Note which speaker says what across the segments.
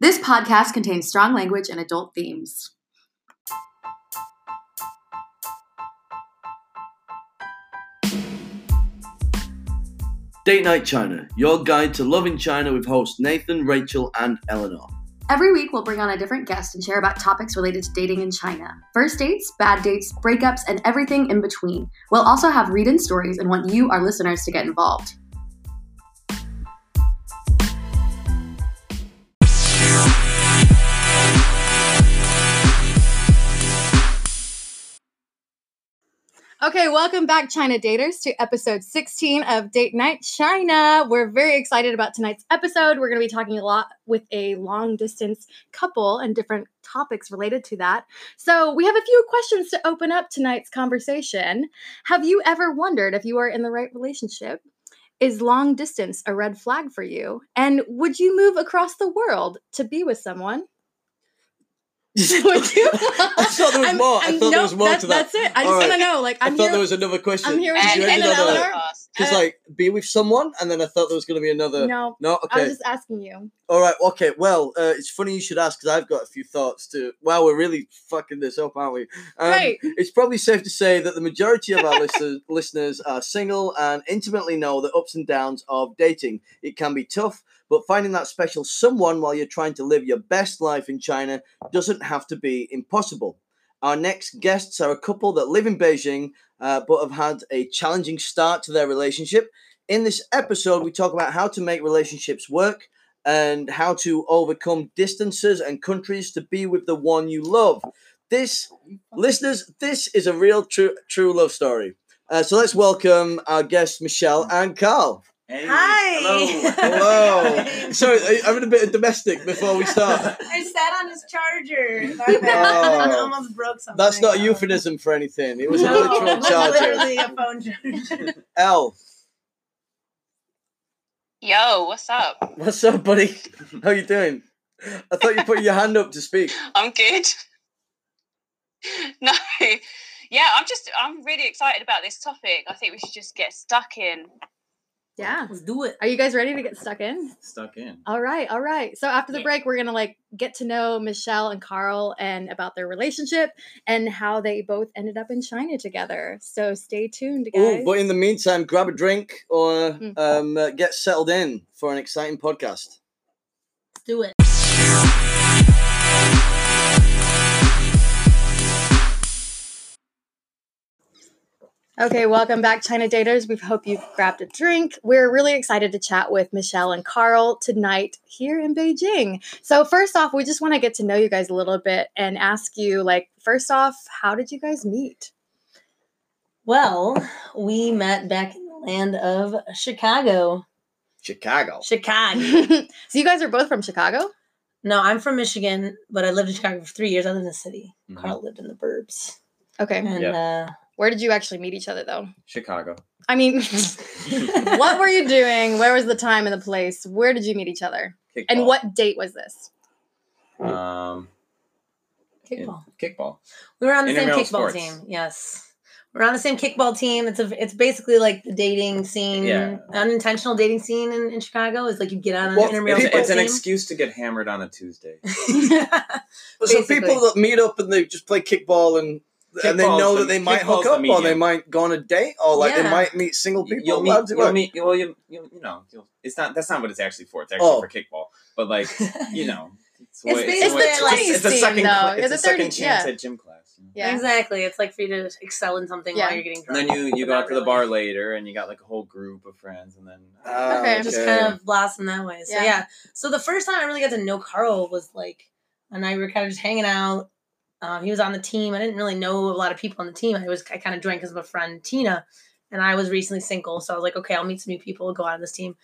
Speaker 1: This podcast contains strong language and adult themes.
Speaker 2: Date Night China, your guide to loving China with hosts Nathan, Rachel, and Eleanor.
Speaker 1: Every week, we'll bring on a different guest and share about topics related to dating in China first dates, bad dates, breakups, and everything in between. We'll also have read in stories and want you, our listeners, to get involved. Okay, welcome back, China Daters, to episode 16 of Date Night China. We're very excited about tonight's episode. We're going to be talking a lot with a long distance couple and different topics related to that. So, we have a few questions to open up tonight's conversation. Have you ever wondered if you are in the right relationship? Is long distance a red flag for you? And would you move across the world to be with someone? Would you?
Speaker 2: I thought there was
Speaker 1: I'm-
Speaker 2: more. I
Speaker 1: I'm-
Speaker 2: thought there was more
Speaker 1: that-
Speaker 2: to that.
Speaker 1: That's it. I just
Speaker 2: All
Speaker 1: want to know. Like,
Speaker 2: I'm
Speaker 1: I'm
Speaker 2: thought
Speaker 1: here.
Speaker 2: there was another question.
Speaker 1: I'm here with
Speaker 2: Did you
Speaker 1: you and
Speaker 2: it on Because like be with someone, and then I thought there was going to be another.
Speaker 1: no,
Speaker 2: No,
Speaker 1: I was just asking you.
Speaker 2: all right, okay. Well, uh, it's funny you should ask because I've got a few thoughts too. Wow, we're really fucking this up, aren't we? Um,
Speaker 1: Right.
Speaker 2: It's probably safe to say that the majority of our listeners, listeners are single and intimately know the ups and downs of dating. It can be tough, but finding that special someone while you're trying to live your best life in China doesn't have to be impossible. Our next guests are a couple that live in Beijing uh, but have had a challenging start to their relationship. In this episode, we talk about how to make relationships work and how to overcome distances and countries to be with the one you love. This, listeners, this is a real true true love story. Uh, so let's welcome our guests, Michelle and Carl.
Speaker 3: Hey,
Speaker 4: Hi.
Speaker 3: Hello.
Speaker 2: Hello. Sorry, I- I'm in a bit of domestic before we start.
Speaker 4: I sat on his charger. My bad.
Speaker 2: Oh.
Speaker 4: almost broke something.
Speaker 2: That's not a euphemism for anything. It was a
Speaker 4: No,
Speaker 2: literal
Speaker 4: it was
Speaker 2: charger.
Speaker 4: literally a phone charger.
Speaker 2: L,
Speaker 5: Yo, what's up?
Speaker 2: what's up, buddy? How you doing? I thought you put your hand up to speak.
Speaker 5: I'm good. no, yeah, I'm just, I'm really excited about this topic. I think we should just get stuck in.
Speaker 1: Yeah.
Speaker 4: Let's do it.
Speaker 1: Are you guys ready to get stuck in?
Speaker 3: Stuck in.
Speaker 1: All right, all right. So after the
Speaker 5: Yeah.
Speaker 1: break, we're gonna like get to know Michelle and Carl and about their relationship and how they both ended up in China together. So stay tuned, guys.
Speaker 2: Ooh, but in the meantime, grab a drink or
Speaker 1: Mm.
Speaker 2: um, uh, get settled in for an exciting podcast.
Speaker 4: Let's do it.
Speaker 1: Okay, welcome back, China Daters. We hope you've grabbed a drink. We're really excited to chat with Michelle and Carl tonight here in Beijing. So, first off, we just want to get to know you guys a little bit and ask you, like, first off, how did you guys meet?
Speaker 4: Well, we met back in the land of Chicago.
Speaker 2: Chicago.
Speaker 4: Chicago.
Speaker 1: so, you guys are both from Chicago?
Speaker 4: No, I'm from Michigan, but I lived in Chicago for three years. I lived in the city.
Speaker 3: Mhm.
Speaker 4: Carl lived in the burbs.
Speaker 1: Okay.
Speaker 4: And uh,
Speaker 1: Where did you actually meet each other, though?
Speaker 3: Chicago.
Speaker 1: I mean, what were you doing? Where was the time and the place? Where did you meet each other?
Speaker 3: Kickball.
Speaker 1: And what date was this?
Speaker 3: Um,
Speaker 4: kickball.
Speaker 3: kickball.
Speaker 4: We were on the same kickball
Speaker 3: sports.
Speaker 4: team. Yes. We're on the same kickball team. It's a it's basically like the dating scene,
Speaker 3: Yeah.
Speaker 4: unintentional dating scene in, in Chicago. Is like you get on an
Speaker 2: Well,
Speaker 4: intramural
Speaker 3: It's,
Speaker 4: sports
Speaker 3: it's an excuse to get hammered on a Tuesday.
Speaker 2: So people that meet up and they just play kickball and and they know
Speaker 3: the-
Speaker 2: that they might hook
Speaker 3: kickball's the
Speaker 2: up or they might go on a date or like they might meet single people.
Speaker 3: You'll meet.
Speaker 2: How does it
Speaker 3: You'll meet. Well, you, you, you know. You'll, it's not. That's not what it's actually for. It's actually
Speaker 2: Oh.
Speaker 3: for kickball. But like, you know,
Speaker 4: It's
Speaker 3: what-
Speaker 4: basically
Speaker 3: what-
Speaker 4: like-
Speaker 3: it's, a second.
Speaker 1: though.
Speaker 3: cla-
Speaker 1: It's
Speaker 3: It's
Speaker 1: a
Speaker 3: a second chance
Speaker 1: yeah.
Speaker 3: at gym class. you know?
Speaker 1: Yeah.
Speaker 4: Exactly. It's like for you to excel in something
Speaker 1: Yeah.
Speaker 4: while you're getting
Speaker 3: And then you you go out to the bar later, and you got like a whole group of friends, and then
Speaker 2: Ah,
Speaker 1: Okay.
Speaker 4: Just
Speaker 2: okay.
Speaker 4: kind of blossom that way. So
Speaker 1: Yeah.
Speaker 4: yeah. So the first time I really got to know Carl was like, and I were kind of just hanging out. Um, he was on the team. I didn't really know a lot of people on the team. I was I kind of joined because of a friend Tina, and I was recently single, so I was like, okay, I'll meet some new people, go out on this team.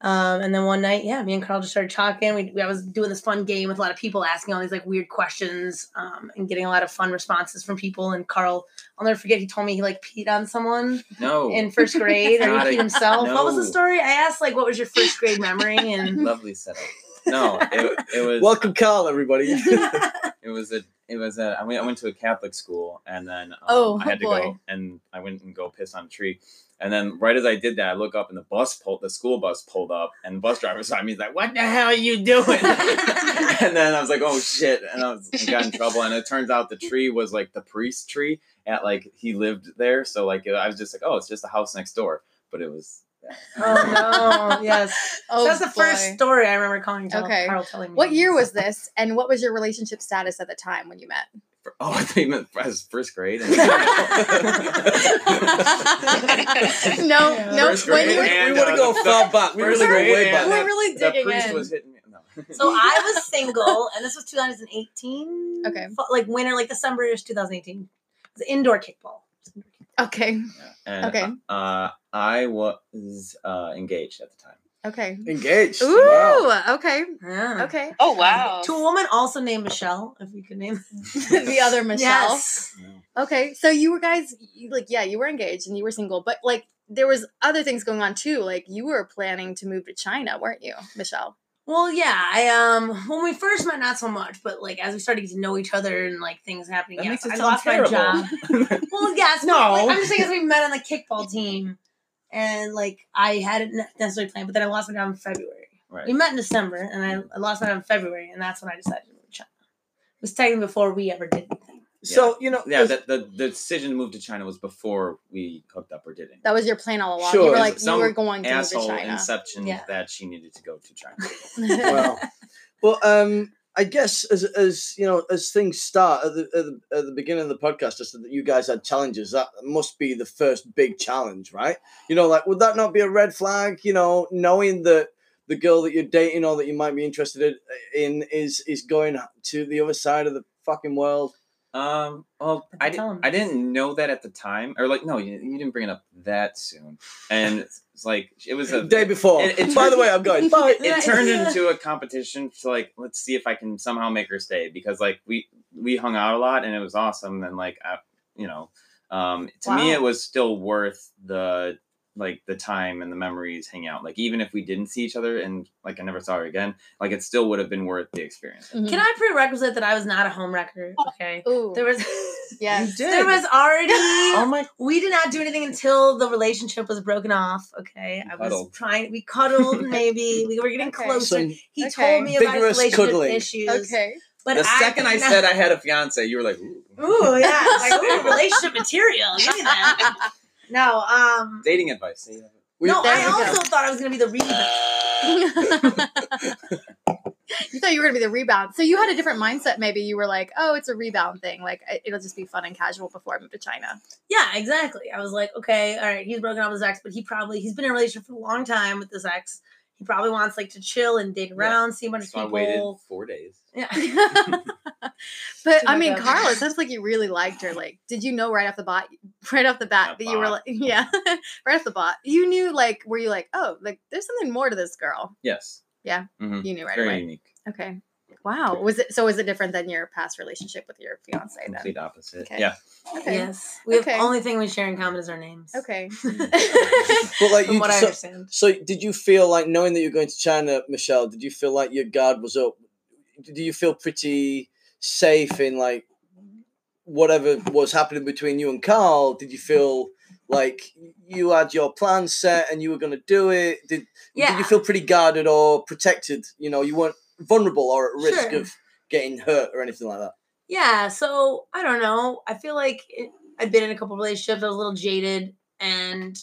Speaker 4: Um, and then one night, yeah, me and Carl just started talking. We, we I was doing this fun game with a lot of people asking all these like weird questions, um, and getting a lot of fun responses from people. And Carl, I'll never forget, he told me he like peed on someone
Speaker 3: no,
Speaker 4: in first grade or he peed himself. What was the story? I asked like, what was your first grade memory? And
Speaker 3: lovely setup. No, it, it was.
Speaker 2: Welcome, Carl, everybody.
Speaker 3: It was a. It was a. I went. I went to a Catholic school, and then um,
Speaker 1: Oh,
Speaker 3: I had to
Speaker 1: boy.
Speaker 3: go, and I went and go piss on a tree. And then right as I did that, I look up and the bus pulled, the school bus pulled up, and the bus driver saw me. He's like, "What the hell are you doing?" and then I was like, "Oh shit!" And I was I got in trouble. And it turns out the tree was like the priest tree. At like he lived there, so like I was just like, "Oh, it's just a house next door." But it was.
Speaker 4: Oh no! Yes,
Speaker 1: Oh,
Speaker 4: that's the first story I remember calling. Carl,
Speaker 1: Okay.
Speaker 4: Carl telling me.
Speaker 1: What year was this, and what was your relationship status at the time when you met?
Speaker 3: Oh, I think meant as first grade.
Speaker 1: no, no.
Speaker 3: First
Speaker 1: When
Speaker 3: grade
Speaker 1: you were,
Speaker 3: and,
Speaker 2: we want
Speaker 3: uh,
Speaker 2: to go far back. We
Speaker 3: first
Speaker 2: really go
Speaker 3: grade
Speaker 2: way back.
Speaker 1: We're
Speaker 3: the-
Speaker 1: really
Speaker 3: the
Speaker 1: digging
Speaker 3: priest
Speaker 1: in.
Speaker 3: was hitting me. No.
Speaker 4: So I was single, and this was 2018.
Speaker 1: Okay.
Speaker 4: Like winter, like December-ish 2018. It was indoor kickball.
Speaker 1: Okay,
Speaker 3: And,
Speaker 1: Okay.
Speaker 3: Uh, I was uh, engaged at the time.
Speaker 1: okay.
Speaker 2: Engaged.
Speaker 1: Ooh,
Speaker 2: Wow.
Speaker 1: okay,
Speaker 4: Yeah.
Speaker 1: okay.
Speaker 5: Oh wow.
Speaker 4: To a woman also named Michelle, if we could name.
Speaker 1: the other Michelle.
Speaker 4: Yes.
Speaker 1: Okay, so you were guys like yeah, you were engaged and you were single, but like there was other things going on too. Like you were planning to move to China, weren't you, Michelle?
Speaker 4: Well, yeah. I um when we first met, not so much, but like as we started to know each other and like things happening,
Speaker 3: That
Speaker 4: yes,
Speaker 3: makes it
Speaker 4: I lost
Speaker 3: terrible.
Speaker 4: my job. Well, yes,
Speaker 3: No.
Speaker 4: no. Like, I'm just saying, as we met on the kickball team, and like I hadn't ne- necessarily planned, but then I lost my job in February.
Speaker 3: right.
Speaker 4: We met in December, and I, I lost my job in February, and that's when I decided to move to China. It was technically before we ever did.
Speaker 2: So you know,
Speaker 3: Yeah,
Speaker 2: as-
Speaker 3: the, the, the decision to move to China was before we hooked up or did anything.
Speaker 1: That was your plan all along.
Speaker 2: Sure.
Speaker 1: You were like you
Speaker 3: Some
Speaker 1: were going to move to
Speaker 3: Asshole
Speaker 1: China.
Speaker 3: inception
Speaker 4: Yeah.
Speaker 3: that she needed to go to China.
Speaker 2: well, but um, I guess as as you know, as things start at the at the, at the beginning of the podcast, I said that you guys had challenges. That must be the first big challenge, right? You know, like would that not be a red flag? You know, knowing that the girl that you're dating or that you might be interested in is is going to the other side of the fucking world.
Speaker 3: Um. Well, I
Speaker 4: tell
Speaker 3: didn't. I didn't know that at the time, or like, no, you, you didn't bring it up that soon. And it's, it's like it was a
Speaker 2: Day before.
Speaker 3: It- it
Speaker 2: By the way, I'm going. Bye.
Speaker 3: It turned into a competition to like, let's see if I can somehow make her stay because like we we hung out a lot and it was awesome and like I, you know, um, to me it was still worth the like the time and the memories hang out. Like even if we didn't see each other and like I never saw her again, like it still would have been worth the experience.
Speaker 1: Mhm.
Speaker 4: Can I prerequisite that I was not a home wrecker? Okay.
Speaker 1: Ooh,
Speaker 4: There was
Speaker 1: yes.
Speaker 4: there was already
Speaker 3: Oh my!
Speaker 4: we did not do anything until the relationship was broken off. Okay.
Speaker 3: We
Speaker 4: I was
Speaker 3: cuddled.
Speaker 4: thank we cuddled maybe. We were getting
Speaker 1: Okay.
Speaker 4: closer.
Speaker 2: Some
Speaker 4: he
Speaker 1: Okay.
Speaker 4: told me about his relationship
Speaker 2: cuddling.
Speaker 4: issues.
Speaker 1: Okay.
Speaker 4: But
Speaker 3: The second I
Speaker 4: did not-
Speaker 3: said I had a fiance, you were like, Ooh.
Speaker 4: Ooh, yeah. Like, ooh, relationship material. Give me that. No, um
Speaker 3: dating advice.
Speaker 2: We-
Speaker 4: no, I also thought I was gonna be the rebound.
Speaker 1: you thought you were gonna be the rebound, so you had a different mindset. Maybe you were like, "Oh, it's a rebound thing. Like it- it'll just be fun and casual before I move to China."
Speaker 4: Yeah, exactly. I was like, okay, all right, he's broken up with his ex, but he probably he's been in a relationship for a long time with this ex. He probably wants like to chill and date around, see a bunch of
Speaker 3: So I
Speaker 4: people.
Speaker 3: waited four days.
Speaker 4: Yeah.
Speaker 1: but I mean,
Speaker 4: up.
Speaker 1: Carl, it sounds like you really liked her. Like, did you know right off the bat, right off the bat,
Speaker 3: That
Speaker 1: that you were like, yeah, right off the bat, you knew like, were you like, oh, like there's something more to this girl?
Speaker 3: Yes.
Speaker 1: Yeah.
Speaker 3: hmm
Speaker 1: You knew right
Speaker 3: Very
Speaker 1: away.
Speaker 3: unique.
Speaker 1: Okay. Wow. Was it so? Was it different than your past relationship with your fiance then?
Speaker 3: Complete opposite.
Speaker 1: Okay.
Speaker 3: Yeah.
Speaker 1: Okay.
Speaker 4: Yes. We have only thing we share in common is our names.
Speaker 1: Okay.
Speaker 2: But like
Speaker 4: From
Speaker 2: you,
Speaker 4: what I
Speaker 2: so,
Speaker 4: understand.
Speaker 2: so did you feel like knowing that you're going to China, Michelle? Did you feel like your guard was up? Do you feel pretty safe in like whatever was happening between you and Carl? Did you feel like you had your plan set and you were going to do it? Did
Speaker 4: Yeah.
Speaker 2: Did you feel pretty guarded or protected? You know, you weren't vulnerable or at risk
Speaker 4: Sure.
Speaker 2: of getting hurt or anything like that.
Speaker 4: Yeah, so I don't know. I feel like it, I'd been in a couple relationships. I was a little jaded, and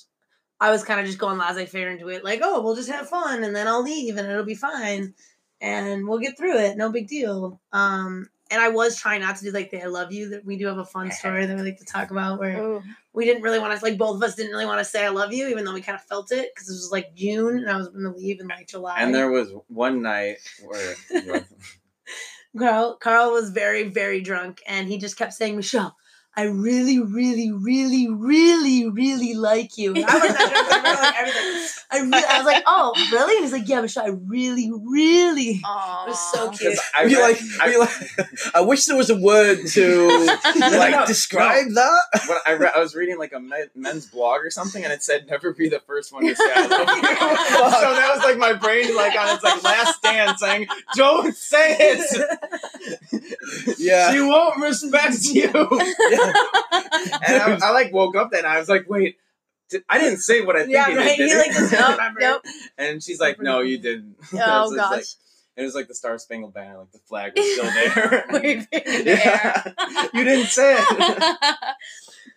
Speaker 4: I was kind of just going laissez-faire into it, like, oh, we'll just have fun, and then I'll leave, and it'll be fine, and we'll get through it. No big deal. Um, and I was trying not to do like the "I love you." That we do have a fun story that we like to talk about, where
Speaker 1: Ooh.
Speaker 4: we didn't really want to, like, both of us didn't really want to say "I love you," even though we kind of felt it because it was like June, and I was going to leave in like July.
Speaker 3: And there was one night where
Speaker 4: Carl Carl was very very drunk and he just kept saying Michelle I really really really really really like you and I was I like I, really, I was like oh really and he's like yeah Michelle I really really
Speaker 1: Aw.
Speaker 4: it was so cute
Speaker 3: I
Speaker 2: Were you like, were you like, I wish there was a word to like
Speaker 3: No,
Speaker 2: describe that.
Speaker 3: when I, re- I was reading like a men's blog or something, and it said never be the first one to say I love you. so that was like my brain, like on its like last stand, saying, "Don't say it.
Speaker 2: Yeah.
Speaker 3: she won't respect you."
Speaker 2: Yeah.
Speaker 3: And I, I like woke up that night. I was like, "Wait, "D- I didn't say what I think
Speaker 4: Yeah,
Speaker 3: you
Speaker 4: right.
Speaker 3: did.
Speaker 4: He like
Speaker 3: I?"
Speaker 4: doesn't
Speaker 1: Nope, nope.
Speaker 3: and she's like, "No, you didn't."
Speaker 1: Oh
Speaker 3: So
Speaker 1: gosh.
Speaker 3: like- it was like the Star Spangled Banner, like the flag was still there.
Speaker 1: Waving in the air.
Speaker 3: Yeah. you didn't say it.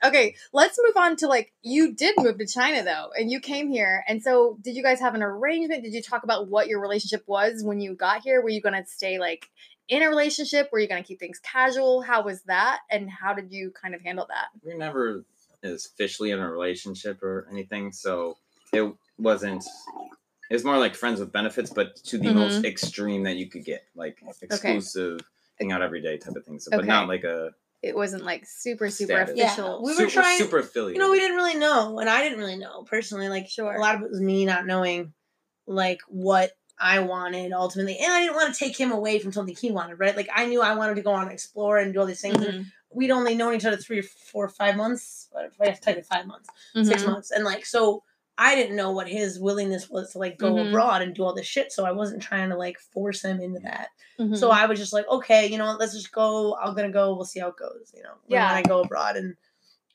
Speaker 1: okay, let's move on to like you did move to China though, and you came here. And so, did you guys have an arrangement? Did you talk about what your relationship was when you got here? Were you going to stay like in a relationship? Were you going to keep things casual? How was that? And how did you kind of handle that?
Speaker 3: we never as officially in a relationship or anything, so it wasn't. It was more like friends with benefits, but to the
Speaker 1: Mhm.
Speaker 3: most extreme that you could get, like exclusive, hang out every day type of things, but
Speaker 1: Okay.
Speaker 3: not like a
Speaker 1: It wasn't like super super
Speaker 3: Status.
Speaker 4: Yeah,
Speaker 1: official.
Speaker 4: we were
Speaker 3: super,
Speaker 4: trying-
Speaker 3: super affiliated.
Speaker 4: You know, we didn't really know, and I didn't really know personally. Like,
Speaker 1: Sure.
Speaker 4: a lot of it was me not knowing, like, what I wanted ultimately, and I didn't want to take him away from something he wanted. Right? Like, I knew I wanted to go on and explore and do all these things. and
Speaker 1: Mhm,
Speaker 4: We'd only known each other three or four or five months. I guess technically five months, six
Speaker 1: mhm.
Speaker 4: months, and like so. I didn't know what his willingness was to like go
Speaker 1: Mhm.
Speaker 4: abroad and do all this shit, so I wasn't trying to like force him into that.
Speaker 1: Mhm.
Speaker 4: So I was just like, okay, you know, what, let's just go. I'm gonna go. We'll see how it goes. You know,
Speaker 1: Yeah.
Speaker 4: When I go abroad, and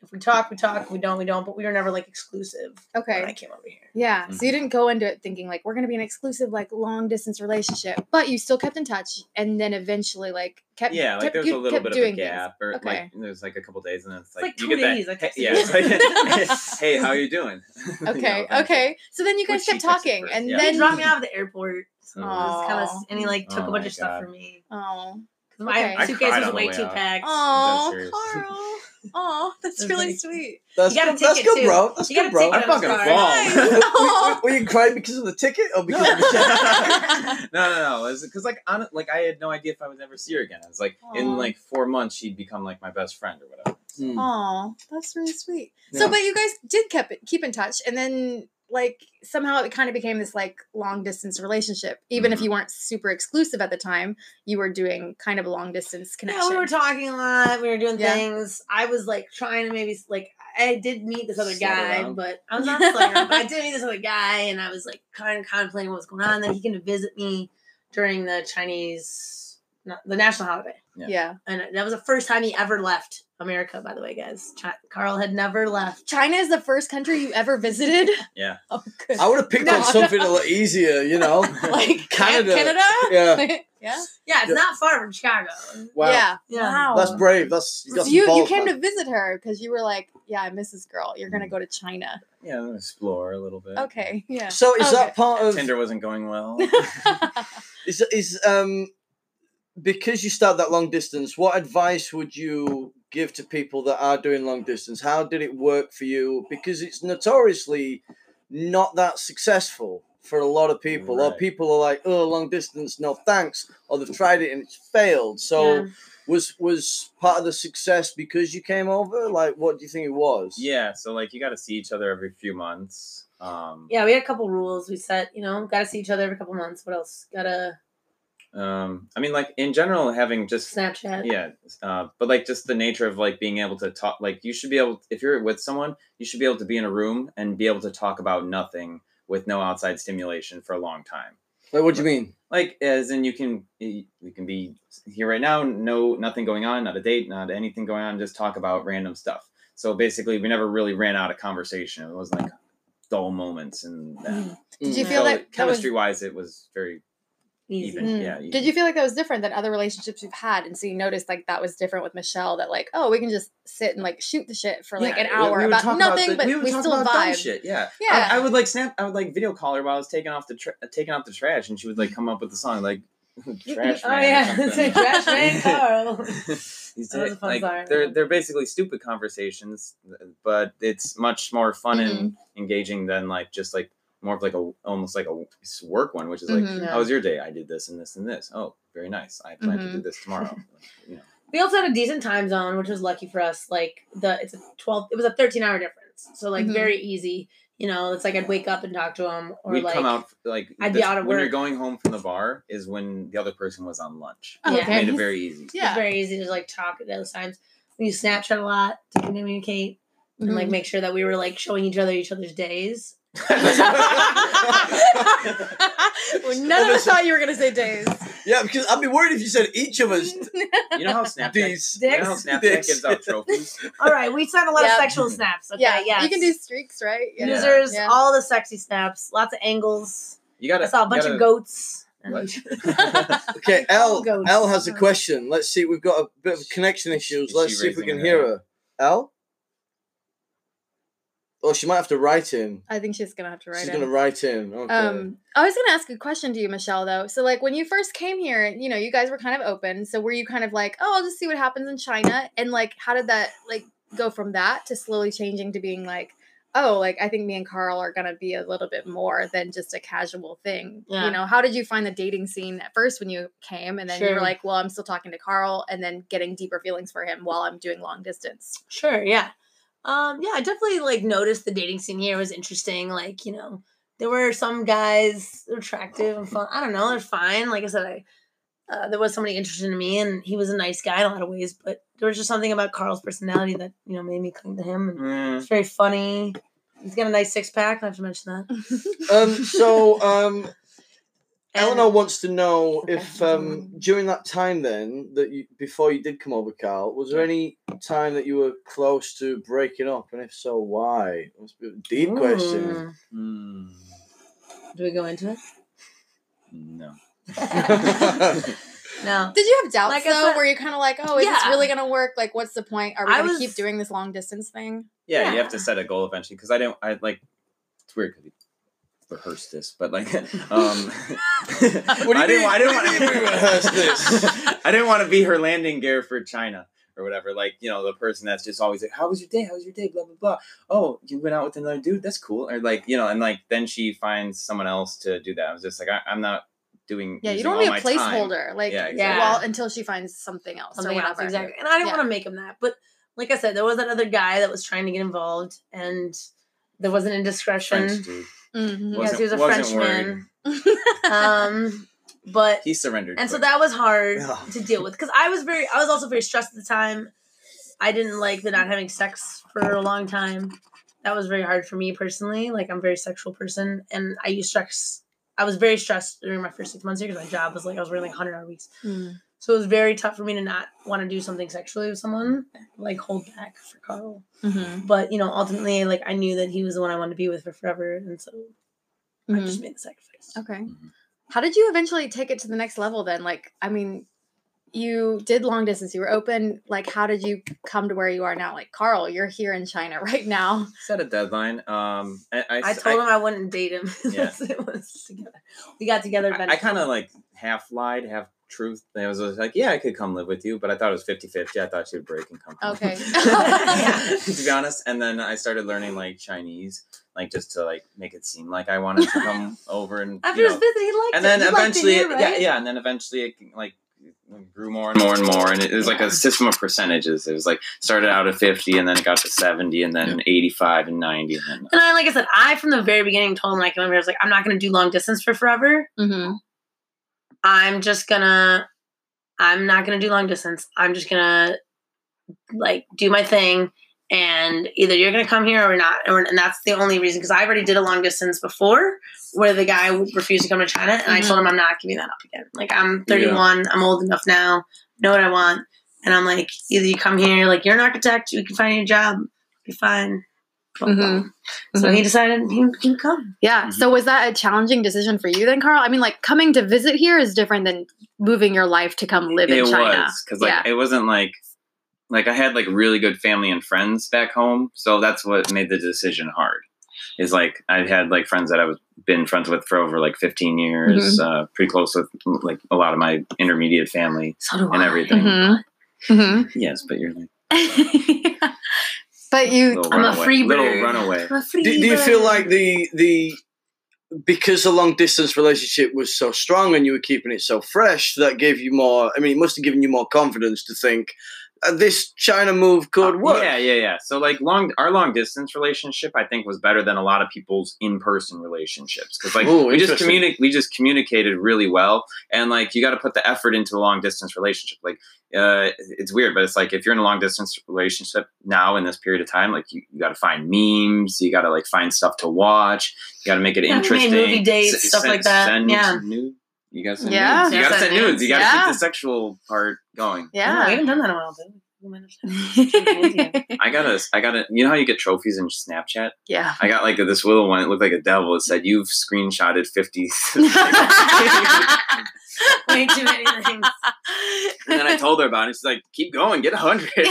Speaker 4: if we talk, we talk. If we don't, we don't. But we were never like exclusive.
Speaker 1: Okay.
Speaker 4: When I came over here.
Speaker 1: Yeah. So mm-hmm.
Speaker 3: you
Speaker 1: didn't go into it thinking like we're gonna be an exclusive like long distance relationship, but you still kept in touch, and then eventually like kept
Speaker 3: yeah, like
Speaker 1: kept,
Speaker 3: there's
Speaker 1: you
Speaker 3: a little
Speaker 1: kept
Speaker 3: bit of a
Speaker 1: doing things.
Speaker 3: gap, or
Speaker 1: Okay.
Speaker 3: like there's like a couple days, and then it's like,
Speaker 4: like
Speaker 3: you
Speaker 4: two
Speaker 3: get that.
Speaker 4: days, I
Speaker 3: hey, yeah, like, hey, how are you doing? You know,
Speaker 1: Okay. okay. So then you guys kept talking, and
Speaker 3: yeah.
Speaker 4: He
Speaker 1: then
Speaker 4: dropped me off at the airport. So it was
Speaker 1: Aw.
Speaker 4: kind of, and he like took
Speaker 3: Oh
Speaker 4: a bunch
Speaker 3: my
Speaker 4: of stuff
Speaker 3: God.
Speaker 4: from me.
Speaker 1: oh,
Speaker 4: Because my
Speaker 1: Okay.
Speaker 4: Suitcase was way
Speaker 3: way
Speaker 4: too packed.
Speaker 1: oh. Carl, oh, that's
Speaker 4: That's
Speaker 1: really
Speaker 4: very-
Speaker 1: sweet.
Speaker 2: That's
Speaker 4: You got a
Speaker 2: good, that's good
Speaker 4: too.
Speaker 2: bro. That's
Speaker 4: You
Speaker 2: good, bro.
Speaker 4: ticket
Speaker 3: I
Speaker 4: on
Speaker 3: fucking
Speaker 4: his
Speaker 3: fall.
Speaker 2: were, were you crying because of the ticket or because of the check?
Speaker 3: no, no, no. Because like, on, like I had no idea if I would ever see her again. It's like
Speaker 1: Aw.
Speaker 3: in like four months she'd become like my best friend or whatever.
Speaker 1: Oh, that's really sweet. So, but you guys did keep it, keep in touch, and then like somehow it kind of became this like long distance relationship. Even if
Speaker 3: Mhm.
Speaker 1: you weren't super exclusive at the time, you were doing kind of a long distance connection.
Speaker 4: Yeah, we were talking a lot. We were doing
Speaker 1: Yeah.
Speaker 4: things. I was like trying to maybe like I did meet this other guy,
Speaker 3: around.
Speaker 4: but I was not slutting but I did meet this other guy, and I was like kind of contemplating what was going on. Then he came to visit me during the Chinese, the national holiday,
Speaker 1: yeah.
Speaker 4: and that was the first time he ever left America. By the way, guys, Chi- Carl had never left.
Speaker 1: China is the first country you ever visited.
Speaker 3: Yeah.
Speaker 1: Oh, good.
Speaker 2: I would have picked
Speaker 1: No,
Speaker 2: on something a lot easier, you know.
Speaker 1: like
Speaker 2: Canada.
Speaker 1: Canada.
Speaker 2: Yeah.
Speaker 1: yeah.
Speaker 4: Yeah, it's
Speaker 2: Yeah.
Speaker 4: not far from Chicago.
Speaker 2: Wow.
Speaker 1: Yeah.
Speaker 4: Yeah.
Speaker 1: Wow.
Speaker 2: That's brave. That's you,
Speaker 1: So
Speaker 2: some
Speaker 1: you you came
Speaker 2: man.
Speaker 1: to visit her because you were like, yeah, I miss this girl. You're gonna go to China.
Speaker 3: Yeah, explore a little bit.
Speaker 1: Okay. Yeah.
Speaker 2: So is
Speaker 1: Okay.
Speaker 2: that part of
Speaker 3: Tinder wasn't going well.
Speaker 2: is is um because you start that long distance? What advice would you give to people that are doing long distance? How did it work for you? Because it's notoriously not that successful for a lot of people. Or people are like, "Oh, long distance, no thanks," or they've tried it and it's failed. So.
Speaker 4: Yeah.
Speaker 2: Was was part of the success because you came over? Like, what do you think it was?
Speaker 3: yeah, so like you got to see each other every few months. Um,
Speaker 4: Yeah, we had a couple rules we set. You know, got to see each other every couple months. What else? Got to
Speaker 3: Um, I mean, like in general, having just
Speaker 4: Snapchat.
Speaker 3: yeah, uh, but like just the nature of like being able to talk. Like you should be able, if you're with someone, you should be able to be in a room and be able to talk about nothing with no outside stimulation for a long time.
Speaker 2: Like, what do you mean?
Speaker 3: Like as in you can you can be here right now, no nothing going on, not a date, not anything going on, just talk about random stuff. So basically, we never really ran out of conversation. It wasn't like dull moments and that.
Speaker 4: Mhm.
Speaker 1: Did you
Speaker 2: Mm.
Speaker 1: feel
Speaker 3: So,
Speaker 1: that that was
Speaker 3: chemistry wise, it was very
Speaker 4: Easy.
Speaker 3: even.
Speaker 1: Mm.
Speaker 3: Yeah.
Speaker 1: Did you feel like that was different than other relationships you've had? And so you noticed like that was different with Michelle that like, oh, we can just sit and like shoot the shit for like
Speaker 3: Yeah,
Speaker 1: an hour
Speaker 3: we would
Speaker 1: about
Speaker 3: talk
Speaker 1: nothing,
Speaker 3: the-
Speaker 1: but we,
Speaker 3: would talk
Speaker 1: still
Speaker 3: about dumb
Speaker 1: vibe.
Speaker 3: Shit, yeah,
Speaker 1: Yeah.
Speaker 3: I, I would like snap. I would like video call her while I was taking off the tra- taking out the trash, and she would like come up with the song like "Trash
Speaker 4: Oh
Speaker 3: Man." or
Speaker 4: yeah,
Speaker 3: something.
Speaker 4: Say trash man Carl.
Speaker 3: These
Speaker 4: That was a fun
Speaker 3: like,
Speaker 4: song.
Speaker 3: they're they're basically stupid conversations, but it's much more fun and
Speaker 1: Mm-hmm.
Speaker 3: engaging than like just like more of like a almost like a work one, which is like,
Speaker 1: Mhm.
Speaker 3: how was your day? I did this and this and this. Oh, very nice. I plan to
Speaker 1: Mhm.
Speaker 3: do this tomorrow. you know.
Speaker 4: We also had a decent time zone, which was lucky for us. Like the it's a twelve. It was a thirteen hour difference, so like
Speaker 1: Mhm.
Speaker 4: very easy. You know, it's like I'd wake up and talk to him, or
Speaker 3: We'd
Speaker 4: like
Speaker 3: come out like
Speaker 4: I'd be out of
Speaker 3: when you're going home from the bar is when the other person was on lunch.
Speaker 1: Oh,
Speaker 4: Yeah.
Speaker 1: Okay.
Speaker 3: made it very easy.
Speaker 4: Yeah, It's
Speaker 1: yeah.
Speaker 4: very easy to like talk at those times. We use Snapchat a lot to communicate and
Speaker 1: Mm-hmm.
Speaker 4: like make sure that we were like showing each other each other's days.
Speaker 1: None of us thought you were gonna say days.
Speaker 2: yeah, because I'd be worried if you said each of us.
Speaker 3: You know how Snapchat,
Speaker 2: These
Speaker 3: you know how Snapchat
Speaker 2: Dicks.
Speaker 3: gives out trophies?
Speaker 4: All right, we sent a lot
Speaker 1: Yeah.
Speaker 4: of sexual snaps. Okay,
Speaker 1: yeah,
Speaker 4: yes.
Speaker 1: you can do streaks, right? Yeah.
Speaker 3: Yeah.
Speaker 4: users,
Speaker 1: Yeah.
Speaker 4: all the sexy snaps, lots of angles.
Speaker 3: You gotta.
Speaker 4: I saw a bunch
Speaker 3: gotta,
Speaker 4: of goats.
Speaker 3: What?
Speaker 2: Okay, L.
Speaker 4: Ghosts.
Speaker 2: L has a question. Let's see. We've got a bit of connection issues. Let's see if we can hear her. L. Oh, she might have to write in.
Speaker 1: I think she's gonna have to write in.
Speaker 2: She's
Speaker 1: it.
Speaker 2: gonna write in. Okay.
Speaker 1: Um, I was gonna ask a question to you, Michelle. Though, so like when you first came here, you know, you guys were kind of open. So were you kind of like, oh, I'll just see what happens in China, and like, how did that like go from that to slowly changing to being like, oh, like I think me and Carl are gonna be a little bit more than just a casual thing.
Speaker 4: Yeah.
Speaker 1: You know, how did you find the dating scene at first when you came, and then you were like, well, I'm still talking to Carl, and then getting deeper feelings for him while I'm doing long distance.
Speaker 4: Sure, yeah. Um, yeah, I definitely like noticed the dating scene here was interesting. Like, you know, there were some guys attractive and fun. I don't know, they're fine. Like I said, I uh, there was somebody interested in me, and he was a nice guy in a lot of ways. But there was just something about Carl's personality that you know made me cling to him. And
Speaker 3: Mm,
Speaker 4: it's very funny. He's got a nice six pack. I have to mention that.
Speaker 2: um. So, um,
Speaker 4: And-
Speaker 2: Eleanor wants to know if um during that time then that you before you did come over, Carl, was there any time that you were close to breaking up, and if so, why? That's a bit of a deep question.
Speaker 3: Mm,
Speaker 4: Do we go into it?
Speaker 3: no.
Speaker 4: no.
Speaker 1: Did you have doubts
Speaker 4: Like
Speaker 1: though?
Speaker 4: said-
Speaker 1: were you kind of like, oh, is this really gonna work? Like, what's the point? Are we
Speaker 4: I
Speaker 1: gonna
Speaker 4: was-
Speaker 1: keep doing this long distance thing?
Speaker 3: Yeah, you have to set a goal eventually because I don't. I like. It's weird because we rehearsed this, but like, um,
Speaker 2: What do you
Speaker 3: I
Speaker 2: mean-
Speaker 3: didn't. I didn't want
Speaker 2: do you mean we rehearsed this?
Speaker 3: I didn't want to be her landing gear for China or whatever. Like, you know, the person that's just always like, "How was your day? How was your day?" Blah blah blah. Oh, you went out with another dude. That's cool. Or like, you know, and like then she finds someone else to do that. I was just like, I, I'm not doing.
Speaker 1: Yeah, you don't
Speaker 3: all
Speaker 1: want to be a
Speaker 3: my time.
Speaker 1: placeholder. Like,
Speaker 3: Yeah,
Speaker 4: exactly.
Speaker 1: well, until she finds something else
Speaker 4: something
Speaker 1: or
Speaker 4: else exactly and i didn't
Speaker 1: Yeah.
Speaker 4: want to make him that but like i said there was that other guy that was trying to get involved and there was an indiscretion
Speaker 3: French dude.
Speaker 1: Mhm.
Speaker 4: yes he was a
Speaker 3: Wasn't- wasn't
Speaker 4: frenchman um but
Speaker 3: He surrendered.
Speaker 4: and so that was hard
Speaker 2: Yeah.
Speaker 4: to deal with because i was very i was also very stressed at the time i didn't like the not having sex for a long time that was very hard for me personally like i'm a very sexual person and i used stress i was very stressed during my first six months here because my job was like i was working like 100 hour weeks
Speaker 1: Mm.
Speaker 4: So it was very tough for me to not want to do something sexually with someone, like hold back for Carl.
Speaker 1: Mhm.
Speaker 4: But you know, ultimately, like I knew that he was the one I wanted to be with for forever, and so I
Speaker 1: Mhm.
Speaker 4: just made the sacrifice.
Speaker 1: Okay.
Speaker 3: Mhm.
Speaker 1: How did you eventually take it to the next level then? Like, I mean, you did long distance, you were open. Like, how did you come to where you are now? Like, Carl, you're here in China right now.
Speaker 3: set a deadline. Um, I, I,
Speaker 4: I told him I wouldn't date him.
Speaker 3: Yeah.
Speaker 4: it was together. We got together.
Speaker 3: I,
Speaker 4: Eventually.
Speaker 3: kind of like half lied, half truth. I was just like, yeah, I could come live with you, but I thought it was 50 50. I thought she would break and come. home.
Speaker 1: Okay.
Speaker 3: to be honest. And then I started learning like Chinese, like just to like make it seem like I wanted to come over and
Speaker 4: after
Speaker 3: you
Speaker 4: his
Speaker 3: know.
Speaker 4: visit, he liked
Speaker 3: and
Speaker 4: it.
Speaker 3: then
Speaker 4: He liked it
Speaker 3: eventually,
Speaker 4: here,
Speaker 3: it- yeah,
Speaker 4: right?
Speaker 3: yeah, and then eventually it like grew more and more and more, and it was like a system of percentages. It was like started out at 50, and then it got to 70, and then 85 and 90, and then
Speaker 4: And I, like I said, I from the very beginning told him like I was like, I'm not going to do long distance for forever.
Speaker 1: Mm-hmm.
Speaker 4: I'm just gonna I'm not gonna do long distance. I'm just gonna like do my thing and either you're gonna come here or not. And, that's the only reason because I already did a long distance before where the guy refused to come to China and I told mm-hmm. him I'm not giving that up again. Like I'm 31, I'm old enough now, know what I want. And I'm like, either you come here, like you're an architect, you can find you a job, be fine. Blah, blah.
Speaker 1: Mhm.
Speaker 4: So he decided he he would come.
Speaker 1: Yeah. So was that a challenging decision for you then, Carl? I mean, like coming to visit here is different than moving your life to come live in
Speaker 3: it
Speaker 1: China.
Speaker 3: was because like
Speaker 1: yeah.
Speaker 3: it wasn't like like I had like really good family and friends back home, so that's what made the decision hard. Is like I had like friends that I've been friends with for over like 15 years,
Speaker 1: Mm-hmm.
Speaker 3: uh, pretty close with like a lot of my intermediate family
Speaker 4: So do
Speaker 3: and
Speaker 4: I.
Speaker 3: everything.
Speaker 1: Mhm. Mhm.
Speaker 3: Yes, but you're like
Speaker 1: but you,
Speaker 3: little
Speaker 4: I'm a
Speaker 3: runaway,
Speaker 4: free
Speaker 3: little
Speaker 4: bird.
Speaker 3: runaway.
Speaker 4: I'm a free
Speaker 2: Do, do you feel like the the because the long distance relationship was so strong and you were keeping it so fresh that gave you more? I mean, it must have given you more confidence to think this China move could work.
Speaker 3: Yeah, yeah, yeah. So like long our long distance relationship, I think was better than a lot of people's in person relationships because like
Speaker 2: Ooh,
Speaker 3: we just
Speaker 2: interesting.
Speaker 3: communi- we just communicated really well, and like you got to put the effort into a long distance relationship. Like uh, it's weird, but it's like if you're in a long distance relationship now in this period of time, like you, you got to find memes, you got to like find stuff to watch, you got to make it
Speaker 4: Yeah,
Speaker 3: interesting.
Speaker 4: movie dates,
Speaker 3: S-
Speaker 4: stuff
Speaker 3: send-
Speaker 4: like that.
Speaker 3: Send
Speaker 4: Yeah.
Speaker 3: some nude- You got to send
Speaker 1: Yeah.
Speaker 3: nudes. You got to
Speaker 4: send
Speaker 3: send nudes.
Speaker 4: nudes.
Speaker 3: You got to
Speaker 1: Yeah.
Speaker 3: keep the sexual part going.
Speaker 4: Yeah, we haven't done that in a while, dude. We might have to-
Speaker 3: I gotta, I gotta. You know how you get trophies in Snapchat?
Speaker 1: yeah.
Speaker 3: I got like this little one. It looked like a devil. It said, "You've screenshotted 50.
Speaker 4: Way too many things.
Speaker 3: and then I told her about it. She's like, "Keep going, get a hundred.
Speaker 1: but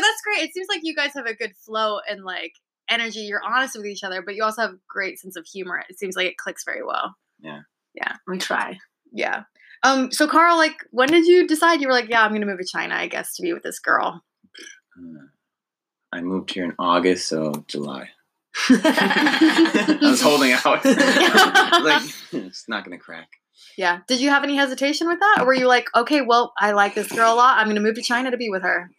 Speaker 1: that's great. It seems like you guys have a good flow and like energy. You're honest with each other, but you also have great sense of humor. It seems like it clicks very well.
Speaker 4: We try.
Speaker 1: Yeah. Um. So Carl, like, when did you decide you were like, yeah, I'm gonna move to China, I guess, to be with this girl?
Speaker 3: I moved here in August, so July. I was holding out. Like, it's not gonna crack.
Speaker 1: Yeah. Did you have any hesitation with that, or were you like, okay, well, I like this girl a lot. I'm gonna move to China to be with her.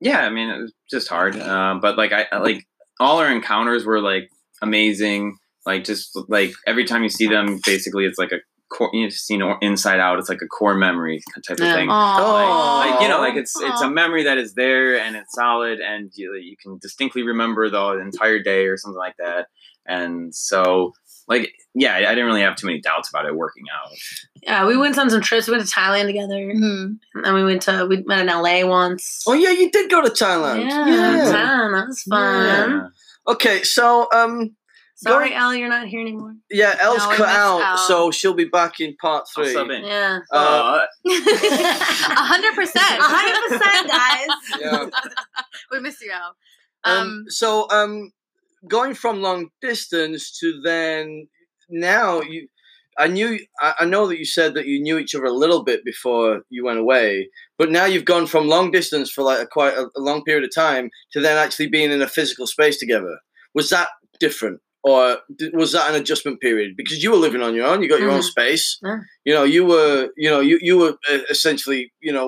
Speaker 3: Yeah, I mean, it was just hard. Um, but like, I I- like all our encounters were like amazing. Like, just like every time you see them, basically, it's like a core. You've seen Inside Out. It's like a core memory type of thing.
Speaker 1: Aw.
Speaker 3: like you know like it's it's a memory that is there and it's solid and you, you can distinctly remember the entire day or something like that and so like yeah I, I didn't really have too many doubts about it working out
Speaker 4: Yeah, we went on some trips. We went to Thailand together,
Speaker 1: Mhm.
Speaker 4: and then we went to we met in LA once.
Speaker 2: Oh yeah, you did go to Thailand.
Speaker 4: yeah, fun. That was fun.
Speaker 3: Yeah.
Speaker 2: Okay, so um,
Speaker 4: Sorry,
Speaker 2: Go-
Speaker 4: Elle, you're not here anymore.
Speaker 2: yeah, Elle's
Speaker 1: No,
Speaker 2: cut
Speaker 1: missed
Speaker 2: out,
Speaker 1: Elle.
Speaker 2: so she'll be back in part
Speaker 3: I'll
Speaker 2: three.
Speaker 3: sub in.
Speaker 4: Yeah,
Speaker 2: Uh,
Speaker 3: Uh,
Speaker 1: A hundred percent.
Speaker 4: hundred percent, guys.
Speaker 2: yeah.
Speaker 1: We miss you, Al.
Speaker 2: Um,
Speaker 1: Um.
Speaker 2: so um, going from long distance to then now you, I knew I, I know that you said that you knew each other a little bit before you went away, but now you've gone from long distance for like a quite a, a long period of time to then actually being in a physical space together. Was that different? Or was that an adjustment period? Because you were living on your own, you got your own
Speaker 4: Mhm.
Speaker 2: space.
Speaker 4: Yeah.
Speaker 2: You know, you were, you know, you you were uh, essentially, you know,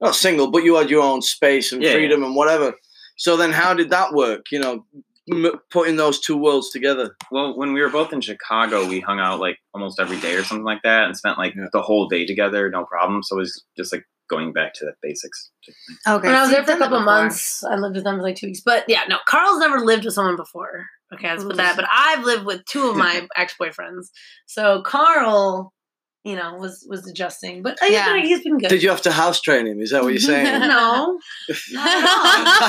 Speaker 2: not single, but you had your own space and
Speaker 3: Yeah, yeah.
Speaker 2: freedom and whatever. So then, how did that work? You know, m- putting those two worlds together.
Speaker 3: well when we were both in chicago we hung out like almost every day or something like that and spent like
Speaker 2: Yeah.
Speaker 3: the whole day together no problem so it was just like going back to the basics
Speaker 1: Okay.
Speaker 4: When I was there for a couple
Speaker 1: before.
Speaker 4: months, I lived with them for like two weeks. But yeah, no, Carl's never lived with someone before. Okay, let's put that. But I've lived with two of my ex boyfriends. So Carl, you know, was was adjusting. But uh,
Speaker 1: Yeah.
Speaker 4: been, he's been good.
Speaker 2: Did you have to house train him? Is that what you're saying?
Speaker 4: No, not at all.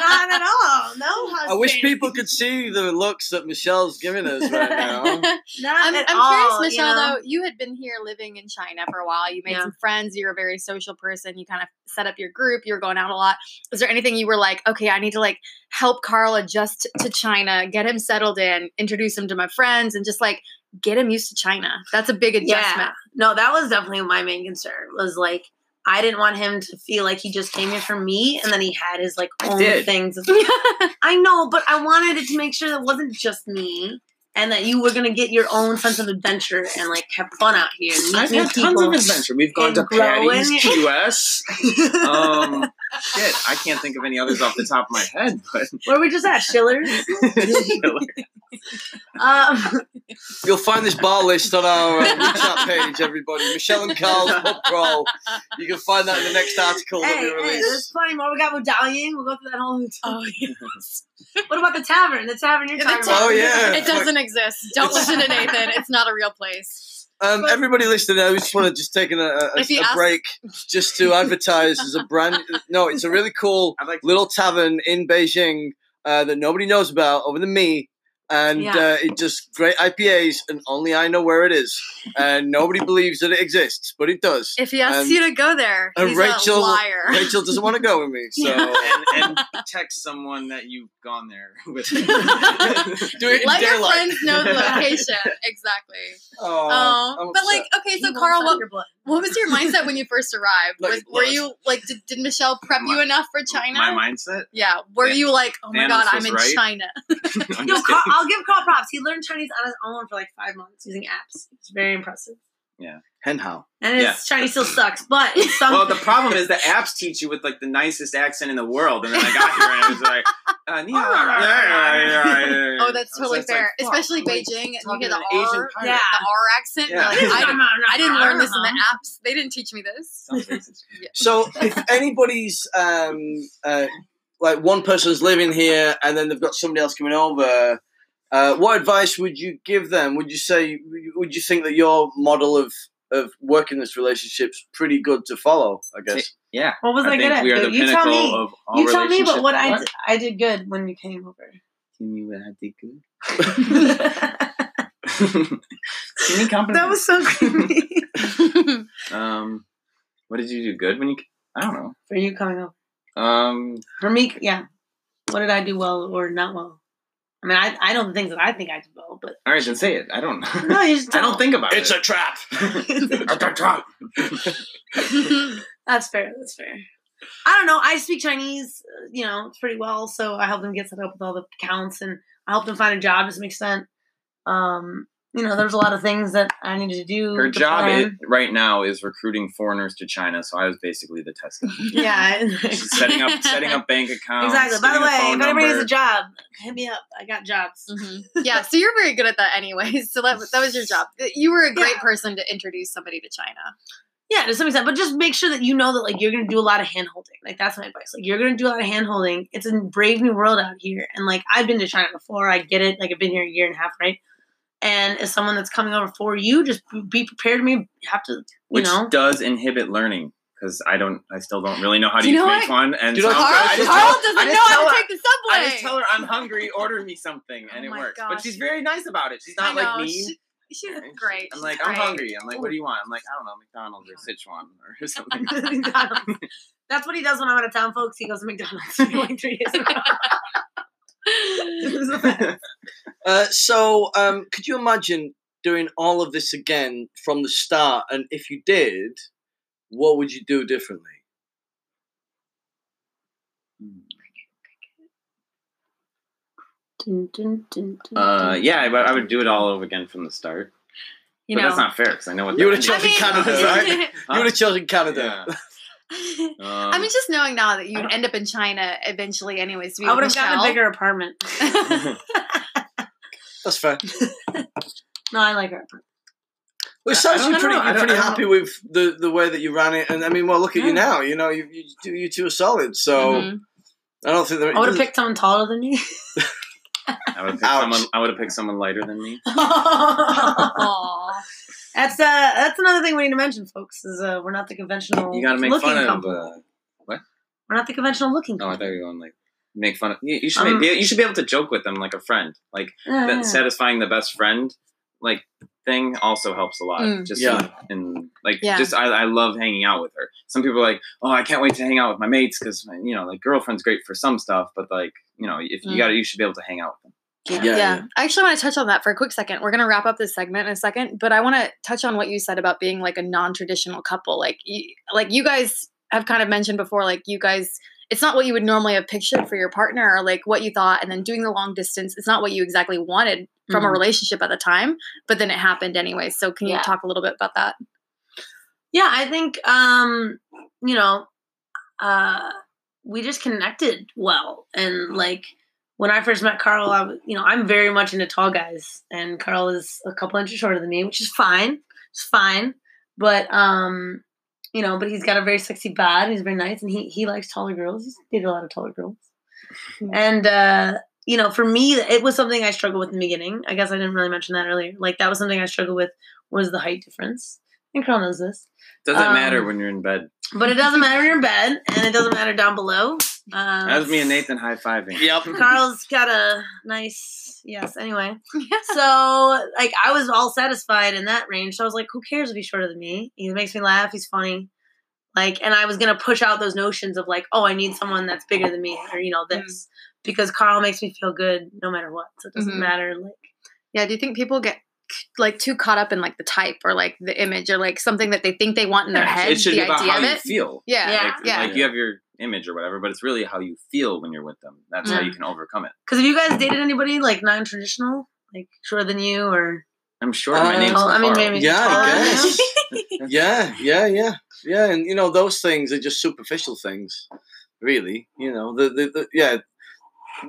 Speaker 4: not at all. No, House
Speaker 2: I wish
Speaker 4: husband.
Speaker 2: people could see the looks that Michelle's giving us right now.
Speaker 4: Not
Speaker 1: I'm,
Speaker 4: at
Speaker 1: I'm
Speaker 4: all,
Speaker 1: curious,
Speaker 4: you
Speaker 1: Michelle.
Speaker 4: know?
Speaker 1: Though you had been here living in China for a while. You made
Speaker 4: Yeah.
Speaker 1: some friends. You're a very social person. You kind of set up your group. You were going out a lot. Is there anything you were like, okay, I need to like help Carl adjust to China, get him settled in, introduce him to my friends, and just like get him used to China? That's a big adjustment.
Speaker 4: Yeah. No, that was definitely my main concern. Was like I didn't want him to feel like he just came here for me and then he had his like
Speaker 3: I
Speaker 4: own
Speaker 3: did.
Speaker 4: things. I know, but I wanted it to make sure that it wasn't just me and that you were gonna get your own sense of adventure and like have fun out here.
Speaker 3: I've had tons of adventure. We've gone to
Speaker 4: grow
Speaker 3: Patty's,
Speaker 4: in-
Speaker 3: Key Um, shit, I can't think of any others off the top of my head, but
Speaker 4: Where we just at Schiller's. um,
Speaker 2: You'll find this bar list on our uh, WeChat page, everybody. Michelle and Carl's Pub Crawl. You can find that in the next article that
Speaker 4: hey,
Speaker 2: we
Speaker 4: hey,
Speaker 2: release.
Speaker 4: there's plenty more. We got medallion. We'll go through that whole.
Speaker 1: Oh, yes.
Speaker 4: What about the tavern? The tavern you're
Speaker 1: The
Speaker 4: talking
Speaker 1: tavern.
Speaker 2: Oh, yeah.
Speaker 1: it doesn't exist. Don't listen to Nathan. It's not a real place.
Speaker 2: Um, everybody listening, I just want to just take a, a, a break just to advertise as a brand. No, it's a really cool
Speaker 3: like
Speaker 2: little tavern in Beijing uh, that nobody knows about, other than me. And
Speaker 4: Yeah.
Speaker 2: uh, it just great IPAs, and only I know where it is, and nobody believes that it exists, but it does.
Speaker 1: If he asks
Speaker 2: And-
Speaker 1: you to go there,
Speaker 2: and Rachel-
Speaker 1: a liar.
Speaker 2: Rachel doesn't want to go with me, so
Speaker 3: and, and text someone that you've gone there with.
Speaker 2: do it
Speaker 1: Let your friends know the location. exactly.
Speaker 2: Oh, I'm
Speaker 1: but
Speaker 2: upset.
Speaker 1: like, okay, so
Speaker 4: won't
Speaker 1: Carl, what,
Speaker 4: your blood.
Speaker 1: What was your mindset when you first arrived?
Speaker 2: Like
Speaker 1: Was,
Speaker 2: blood.
Speaker 1: were you like, did, did Michelle prep you enough for China?
Speaker 3: My mindset.
Speaker 1: Yeah. Were
Speaker 3: Dan-
Speaker 1: you like, oh my
Speaker 3: Thanos
Speaker 1: god, I'm in
Speaker 3: right.
Speaker 1: China?
Speaker 3: I'm
Speaker 4: no, Carl, I'll give Carl props. He learned Chinese on his own for like five months using apps. It's very impressive. Yeah.
Speaker 2: Hen how?
Speaker 4: and his
Speaker 3: Yeah.
Speaker 4: Chinese still sucks. But it's some,
Speaker 3: Well, the problem is the apps teach you with like the nicest accent in the world, and then I got here and I was like, uh, ni hao.
Speaker 1: Oh, that's
Speaker 3: I
Speaker 1: totally
Speaker 3: just like,
Speaker 1: fair.
Speaker 3: fuck,
Speaker 1: Especially
Speaker 3: like,
Speaker 1: Beijing, and you
Speaker 3: talking
Speaker 1: hear the
Speaker 3: to Asian
Speaker 1: R.
Speaker 4: Yeah.
Speaker 1: the R accent.
Speaker 3: Yeah.
Speaker 1: Like, I, didn't, I didn't learn this in the apps. They didn't teach me this.
Speaker 3: Sounds racist.
Speaker 2: So if anybody's um, uh, like one person's living here and then they've got somebody else coming over, uh, what advice would you give them? Would you say would you think that your model of of working this relationship's pretty good to follow? I guess.
Speaker 3: Yeah,
Speaker 4: what was I,
Speaker 3: I
Speaker 4: good at?
Speaker 3: we are the
Speaker 4: you tell me.
Speaker 3: of all
Speaker 4: You tell me, but
Speaker 3: relationships.
Speaker 4: what I I did good when you came over.
Speaker 3: Tell me what I did good. Give me compliment.
Speaker 4: that was so creepy
Speaker 3: Um, what did you do good when you? I don't know.
Speaker 4: for you coming up.
Speaker 3: Um,
Speaker 4: For me, yeah. What did I do well or not well? I mean, I, I know the things that I think I did well, but
Speaker 3: all right, then say it. I don't know.
Speaker 4: no, you just
Speaker 3: I don't think about it.
Speaker 2: It's
Speaker 3: it.
Speaker 2: a trap.
Speaker 4: That's fair. That's fair. I don't know. I speak Chinese, uh, you know, pretty well, so I help them get set up with all the accounts, and I help them find a job to some extent. Um, you know, there's a lot of things that I needed to do.
Speaker 3: Her
Speaker 4: to
Speaker 3: job
Speaker 4: plan.
Speaker 3: right now is recruiting foreigners to China, so I was basically the test guy.
Speaker 4: yeah,
Speaker 3: She's setting up setting up bank accounts.
Speaker 4: exactly. By the way, if anybody has a job, hit me up. I got jobs.
Speaker 1: Mhm. Yeah, so you're very good at that anyways. So that, that was your job. You were a great
Speaker 4: Yeah.
Speaker 1: person to introduce somebody to China.
Speaker 4: Yeah, to some extent, but just make sure that you know that like you're gonna do a lot of hand holding. Like that's my advice. Like you're gonna do a lot of hand holding. It's a brave new world out here, and like I've been to China before. I get it. Like I've been here a year and a half, right? And as someone that's coming over for you, just be prepared to me. You have to, you
Speaker 3: which
Speaker 4: know.
Speaker 3: does inhibit learning because I don't, I still don't really know how to
Speaker 1: You
Speaker 3: use
Speaker 1: know
Speaker 3: which
Speaker 1: what?
Speaker 3: one. And
Speaker 2: Dude,
Speaker 3: so
Speaker 2: I-
Speaker 1: Carl,
Speaker 3: I just
Speaker 1: Carl
Speaker 3: tell-
Speaker 1: doesn't
Speaker 3: I just
Speaker 1: know how
Speaker 3: tell
Speaker 1: to take the subway.
Speaker 3: I just tell her I'm hungry, order me something, oh and
Speaker 1: Oh
Speaker 3: it works.
Speaker 1: gosh.
Speaker 3: But she's very nice about it. She's not like
Speaker 1: know,
Speaker 3: mean.
Speaker 1: she- she's great.
Speaker 3: I'm
Speaker 1: She's
Speaker 3: like, I'm
Speaker 1: great.
Speaker 3: hungry. I'm like, what do you want? I'm like, I don't know, McDonald's or Sichuan or something.
Speaker 4: That's what he does when I'm out of town, folks. He goes to McDonald's like three days ago.
Speaker 2: Uh, so, um, could you imagine doing all of this again from the start? And if you did, what would you do differently?
Speaker 4: Dun, dun, dun, dun,
Speaker 3: uh, yeah, I, I would do it all over again from the start.
Speaker 1: You
Speaker 3: but
Speaker 1: know,
Speaker 3: that's not fair because I know what
Speaker 2: You would've
Speaker 3: means.
Speaker 2: chosen Canada, right? You would have chosen Canada.
Speaker 3: Yeah.
Speaker 1: I
Speaker 3: Um,
Speaker 1: mean, just knowing now that you'd end up in China eventually, anyways.
Speaker 4: I would have gotten a bigger apartment.
Speaker 2: That's fair.
Speaker 4: No, I like her apartment.
Speaker 2: Well, it sounds you're pretty, you're pretty happy with the, the way that you ran it. And I mean, well, look at you now. You know, you, you, two- you two are solid. So
Speaker 1: Mhm.
Speaker 2: I don't think there
Speaker 4: I would have picked someone taller than me.
Speaker 3: I would have picked
Speaker 2: Ouch.
Speaker 3: someone. I would have picked someone lighter than me.
Speaker 4: that's
Speaker 1: Aw.
Speaker 4: uh that's another thing we need to mention, folks. Is uh we're not the conventional.
Speaker 3: You got to make
Speaker 4: looking
Speaker 3: fun of.
Speaker 4: couple.
Speaker 3: Uh,
Speaker 4: We're not the conventional looking.
Speaker 3: oh, I thought you were going like make fun of. You, you should.
Speaker 4: Um,
Speaker 3: make, you should be able to joke with them like a friend. Like
Speaker 4: Yeah,
Speaker 3: that satisfying the best friend like thing also helps a lot.
Speaker 1: Mm.
Speaker 3: Just
Speaker 2: Yeah.
Speaker 3: in, in like
Speaker 1: Yeah.
Speaker 3: just I, I love hanging out with her. Some people are like, oh, I can't wait to hang out with my mates because you know like girlfriend's great for some stuff, but like you know if you
Speaker 1: Mm.
Speaker 3: got it, you should be able to hang out with them.
Speaker 1: Yeah,
Speaker 2: Yeah,
Speaker 1: yeah.
Speaker 2: yeah.
Speaker 1: I actually want to touch on that for a quick second. We're going to wrap up this segment in a second, but I want to touch on what you said about being like a non-traditional couple. Like you, like you guys have kind of mentioned before like you guys it's not what you would normally have pictured for your partner or like what you thought and then doing the long distance it's not what you exactly wanted from a
Speaker 4: Mhm.
Speaker 1: relationship at the time, but then it happened anyway. So can you
Speaker 4: Yeah.
Speaker 1: talk a little bit about that?
Speaker 4: Yeah, I think um, you know, uh we just connected well. And like when I first met Carl, I was, you know, I'm very much into tall guys and Carl is a couple inches shorter than me, which is fine. It's fine. But um, you know, but he's got a very sexy bod, he's very nice and he he likes taller girls. He's dated a lot of taller girls.
Speaker 1: Mhm.
Speaker 4: And uh you know, for me, it was something I struggled with in the beginning. I guess I didn't really mention that earlier. Like that was something I struggled with was the height difference. And Carl knows this.
Speaker 3: Doesn't
Speaker 4: Um,
Speaker 3: matter when you're in bed.
Speaker 4: But it doesn't matter when you're in bed, and it doesn't matter down below. Uh,
Speaker 3: That was me and Nathan high fiving.
Speaker 2: Yep.
Speaker 4: Carl's got a nice yes. Anyway, so like I was all satisfied in that range. So I was like, who cares if he's shorter than me? He makes me laugh. He's funny. Like, and I was gonna push out those notions of like, oh, I need someone that's bigger than me, or you know, this because Carl makes me feel good no matter what. So it doesn't
Speaker 1: Mhm.
Speaker 4: matter. Like,
Speaker 1: Yeah, do you think people get like too caught up in like the type or like the image or like something that they think they want in their
Speaker 3: Yeah,
Speaker 1: head?
Speaker 3: it should
Speaker 1: the
Speaker 3: be about
Speaker 1: idea
Speaker 3: how you feel.
Speaker 1: Yeah,
Speaker 4: Yeah.
Speaker 3: Like,
Speaker 1: yeah.
Speaker 3: like you have your image or whatever, but it's really how you feel when you're with them. That's how you can overcome it.
Speaker 4: because have you guys dated anybody like non-traditional, like shorter than you, or
Speaker 3: I'm sure my
Speaker 2: Uh,
Speaker 3: name's
Speaker 4: Well, I mean, maybe-
Speaker 2: Yeah, I guess. yeah, yeah, yeah, yeah, and you know those things are just superficial things, really. You know, the the, the yeah,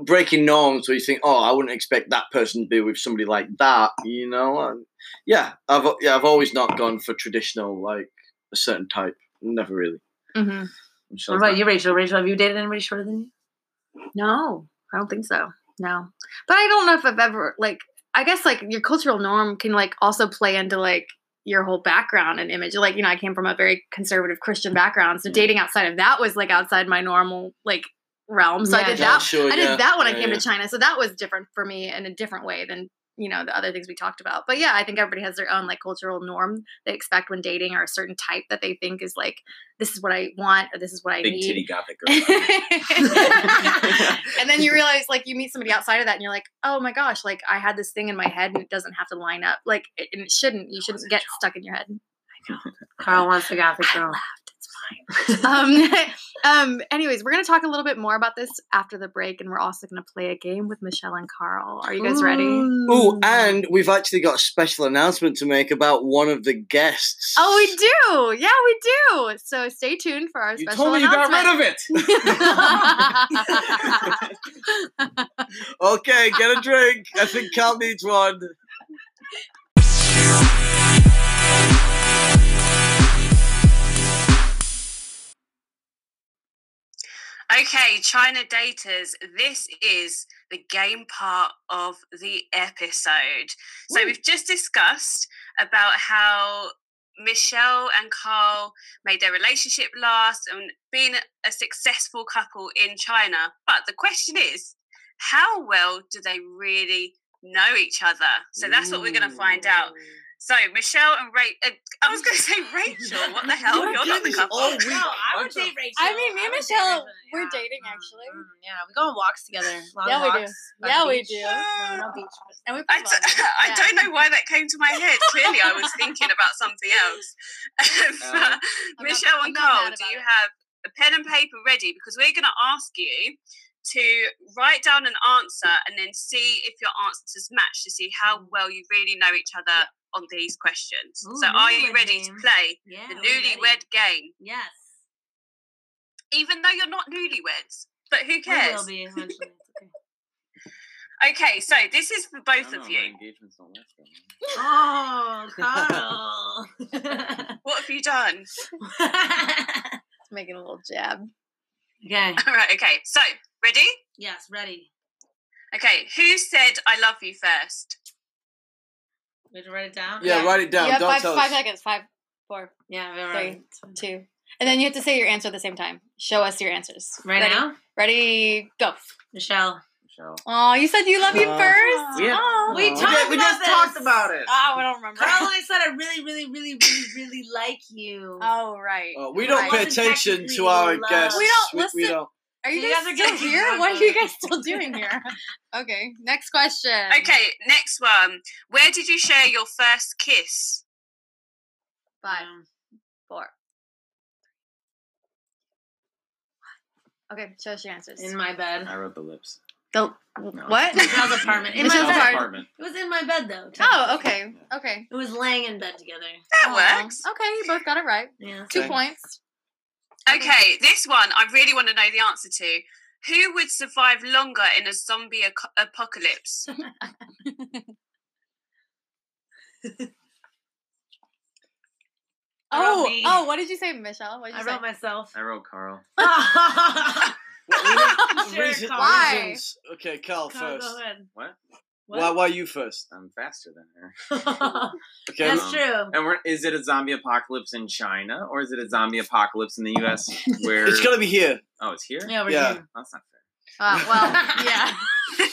Speaker 2: breaking norms where you think, oh, I wouldn't expect that person to be with somebody like that. You know, um, yeah, I've yeah, I've always not gone for traditional like a certain type. Never really.
Speaker 1: Mhm.
Speaker 4: What about you, Rachel? Rachel, have you dated anybody shorter than you?
Speaker 1: No, I don't think so. No, but I don't know if I've ever like. I guess like your cultural norm can like also play into like your whole background and image. Like you know, I came from a very conservative Christian background, so
Speaker 3: Mm.
Speaker 1: dating outside of that was like outside my normal like realm. So I did that.
Speaker 2: sure,
Speaker 1: I did
Speaker 2: yeah,
Speaker 1: that when I came
Speaker 2: yeah.
Speaker 1: to China, so that was different for me in a different way than you know the other things we talked about. But yeah, I think everybody has their own like cultural norm they expect when dating or a certain type that they think is like this is what I want or this is what I
Speaker 3: Big
Speaker 1: need.
Speaker 3: titty gothic girl.
Speaker 1: and then you realize like you meet somebody outside of that and you're like oh my gosh like i had this thing in my head and it doesn't have to line up like it, and it shouldn't you shouldn't get stuck in your head
Speaker 4: Carl wants the gothic girl.
Speaker 1: um um anyways we're gonna talk a little bit more about this after the break and we're also gonna play a game with michelle and carl are you guys ready
Speaker 2: Oh, and we've actually got a special announcement to make about one of the guests.
Speaker 1: oh we do yeah we do so stay tuned for our
Speaker 3: you
Speaker 1: special
Speaker 3: told me you got rid
Speaker 1: announcement.
Speaker 3: of it.
Speaker 2: Okay, get a drink. I think Carl needs one.
Speaker 5: Okay, China Daters, this is the game part of the episode. So we've just discussed about how Michelle and Carl made their relationship last and being a successful couple in China. But the question is, how well do they really know each other? So that's what we're going to find out. So Michelle and Rachel, uh, I was going to say Rachel. What the hell? You're not the couple.
Speaker 2: all week.
Speaker 4: No, I would
Speaker 2: I'm
Speaker 4: date Rachel.
Speaker 1: I mean, me and
Speaker 4: I would date
Speaker 1: Michelle,
Speaker 4: Rachel,
Speaker 1: we're
Speaker 4: yeah.
Speaker 1: dating,
Speaker 4: Mm,
Speaker 1: actually.
Speaker 4: mm, yeah, we go on walks together. Long
Speaker 1: Yeah, we do. Yeah,
Speaker 4: the
Speaker 1: we do.
Speaker 4: No, no beach.
Speaker 1: and we
Speaker 5: I,
Speaker 1: play.
Speaker 5: I
Speaker 1: Yeah.
Speaker 5: don't know why that came to my head. Clearly, I was thinking about something else.
Speaker 1: I'm
Speaker 5: Michelle
Speaker 1: not-
Speaker 5: and
Speaker 1: I'm
Speaker 5: Carl, do you
Speaker 1: it.
Speaker 5: have a pen and paper ready? Because we're going to ask you to write down an answer and then see if your answers match to see how well you really know each other on these questions.
Speaker 4: Ooh,
Speaker 5: so, are you ready
Speaker 4: game.
Speaker 5: to play
Speaker 4: Yeah,
Speaker 5: the newlywed game?
Speaker 4: Yes.
Speaker 5: Even though you're not newlyweds, but who cares?
Speaker 4: will be eventually. Okay.
Speaker 5: Okay, so this is for both of
Speaker 3: know,
Speaker 5: you.
Speaker 3: engagements don't that
Speaker 4: Oh, Carl.
Speaker 5: What have you done?
Speaker 1: making a little jab.
Speaker 4: okay.
Speaker 5: All right, okay. So, ready?
Speaker 4: Yes, ready.
Speaker 5: Okay, who said I love you first?
Speaker 4: We have to write it down.
Speaker 2: Yeah,
Speaker 1: Yeah.
Speaker 2: write it down.
Speaker 1: you have
Speaker 2: Don't
Speaker 1: five,
Speaker 2: tell
Speaker 1: five
Speaker 2: us.
Speaker 1: seconds. Five, four,
Speaker 4: Yeah, we have
Speaker 1: Three.
Speaker 4: right.
Speaker 1: two, and then you have to say your answer at the same time. Show us your answers.
Speaker 4: Right
Speaker 1: Ready?
Speaker 4: now,
Speaker 1: Ready? Go.
Speaker 4: Michelle.
Speaker 3: Michelle.
Speaker 1: Oh, you said you love you
Speaker 2: Uh,
Speaker 1: first.
Speaker 3: Yeah.
Speaker 1: Oh.
Speaker 4: We
Speaker 3: we,
Speaker 4: talked
Speaker 3: just, we
Speaker 4: about
Speaker 3: just
Speaker 4: this.
Speaker 3: talked about it.
Speaker 1: Oh, I don't remember.
Speaker 4: Carl and I said I really, really, really, really, really like you.
Speaker 1: Oh, right.
Speaker 2: Oh, we don't pay attention to our
Speaker 4: love.
Speaker 2: guests.
Speaker 1: We don't
Speaker 2: We, we don't.
Speaker 1: Are you,
Speaker 4: You
Speaker 1: guys,
Speaker 4: guys are
Speaker 1: still
Speaker 4: getting
Speaker 1: here?
Speaker 4: drunk
Speaker 1: What are you guys still doing here? okay, next question.
Speaker 5: Okay, next one. Where did you share your first kiss?
Speaker 1: Five,
Speaker 4: Um,
Speaker 1: four. Okay, show us your answers.
Speaker 4: in my bed.
Speaker 3: I wrote the lips.
Speaker 1: the, what?
Speaker 4: Michelle's apartment. In
Speaker 1: Michelle's
Speaker 4: my bed.
Speaker 1: apartment.
Speaker 3: apartment.
Speaker 4: It was in my bed though.
Speaker 1: Oh,
Speaker 4: technically.
Speaker 1: okay, okay.
Speaker 4: It was laying in bed together.
Speaker 5: That
Speaker 1: Aw.
Speaker 5: works.
Speaker 1: Okay, you both got it right.
Speaker 4: Yeah.
Speaker 1: Two
Speaker 2: Okay.
Speaker 1: points.
Speaker 5: Okay, this one I really want to know the answer to. Who would survive longer in a zombie ac- apocalypse?
Speaker 1: Oh,
Speaker 4: me.
Speaker 1: oh, what did you say, Michelle? What did
Speaker 4: I
Speaker 1: you say?
Speaker 4: wrote myself.
Speaker 3: I wrote Carl.
Speaker 4: Sure,
Speaker 2: Reason-
Speaker 4: Carl.
Speaker 1: Why?
Speaker 2: reasons. Okay, Carl,
Speaker 4: Carl,
Speaker 2: first.
Speaker 4: go ahead.
Speaker 3: What?
Speaker 2: Why, why you first?
Speaker 3: I'm faster than her.
Speaker 2: Okay.
Speaker 4: That's
Speaker 3: Um,
Speaker 4: true.
Speaker 3: And we're, is it a zombie apocalypse in China or is it a zombie apocalypse in the U.S. Where?
Speaker 2: It's gonna be here.
Speaker 3: Oh, it's here.
Speaker 4: Yeah, we're
Speaker 2: Yeah.
Speaker 4: here.
Speaker 3: That's not fair.
Speaker 1: Uh, well, yeah.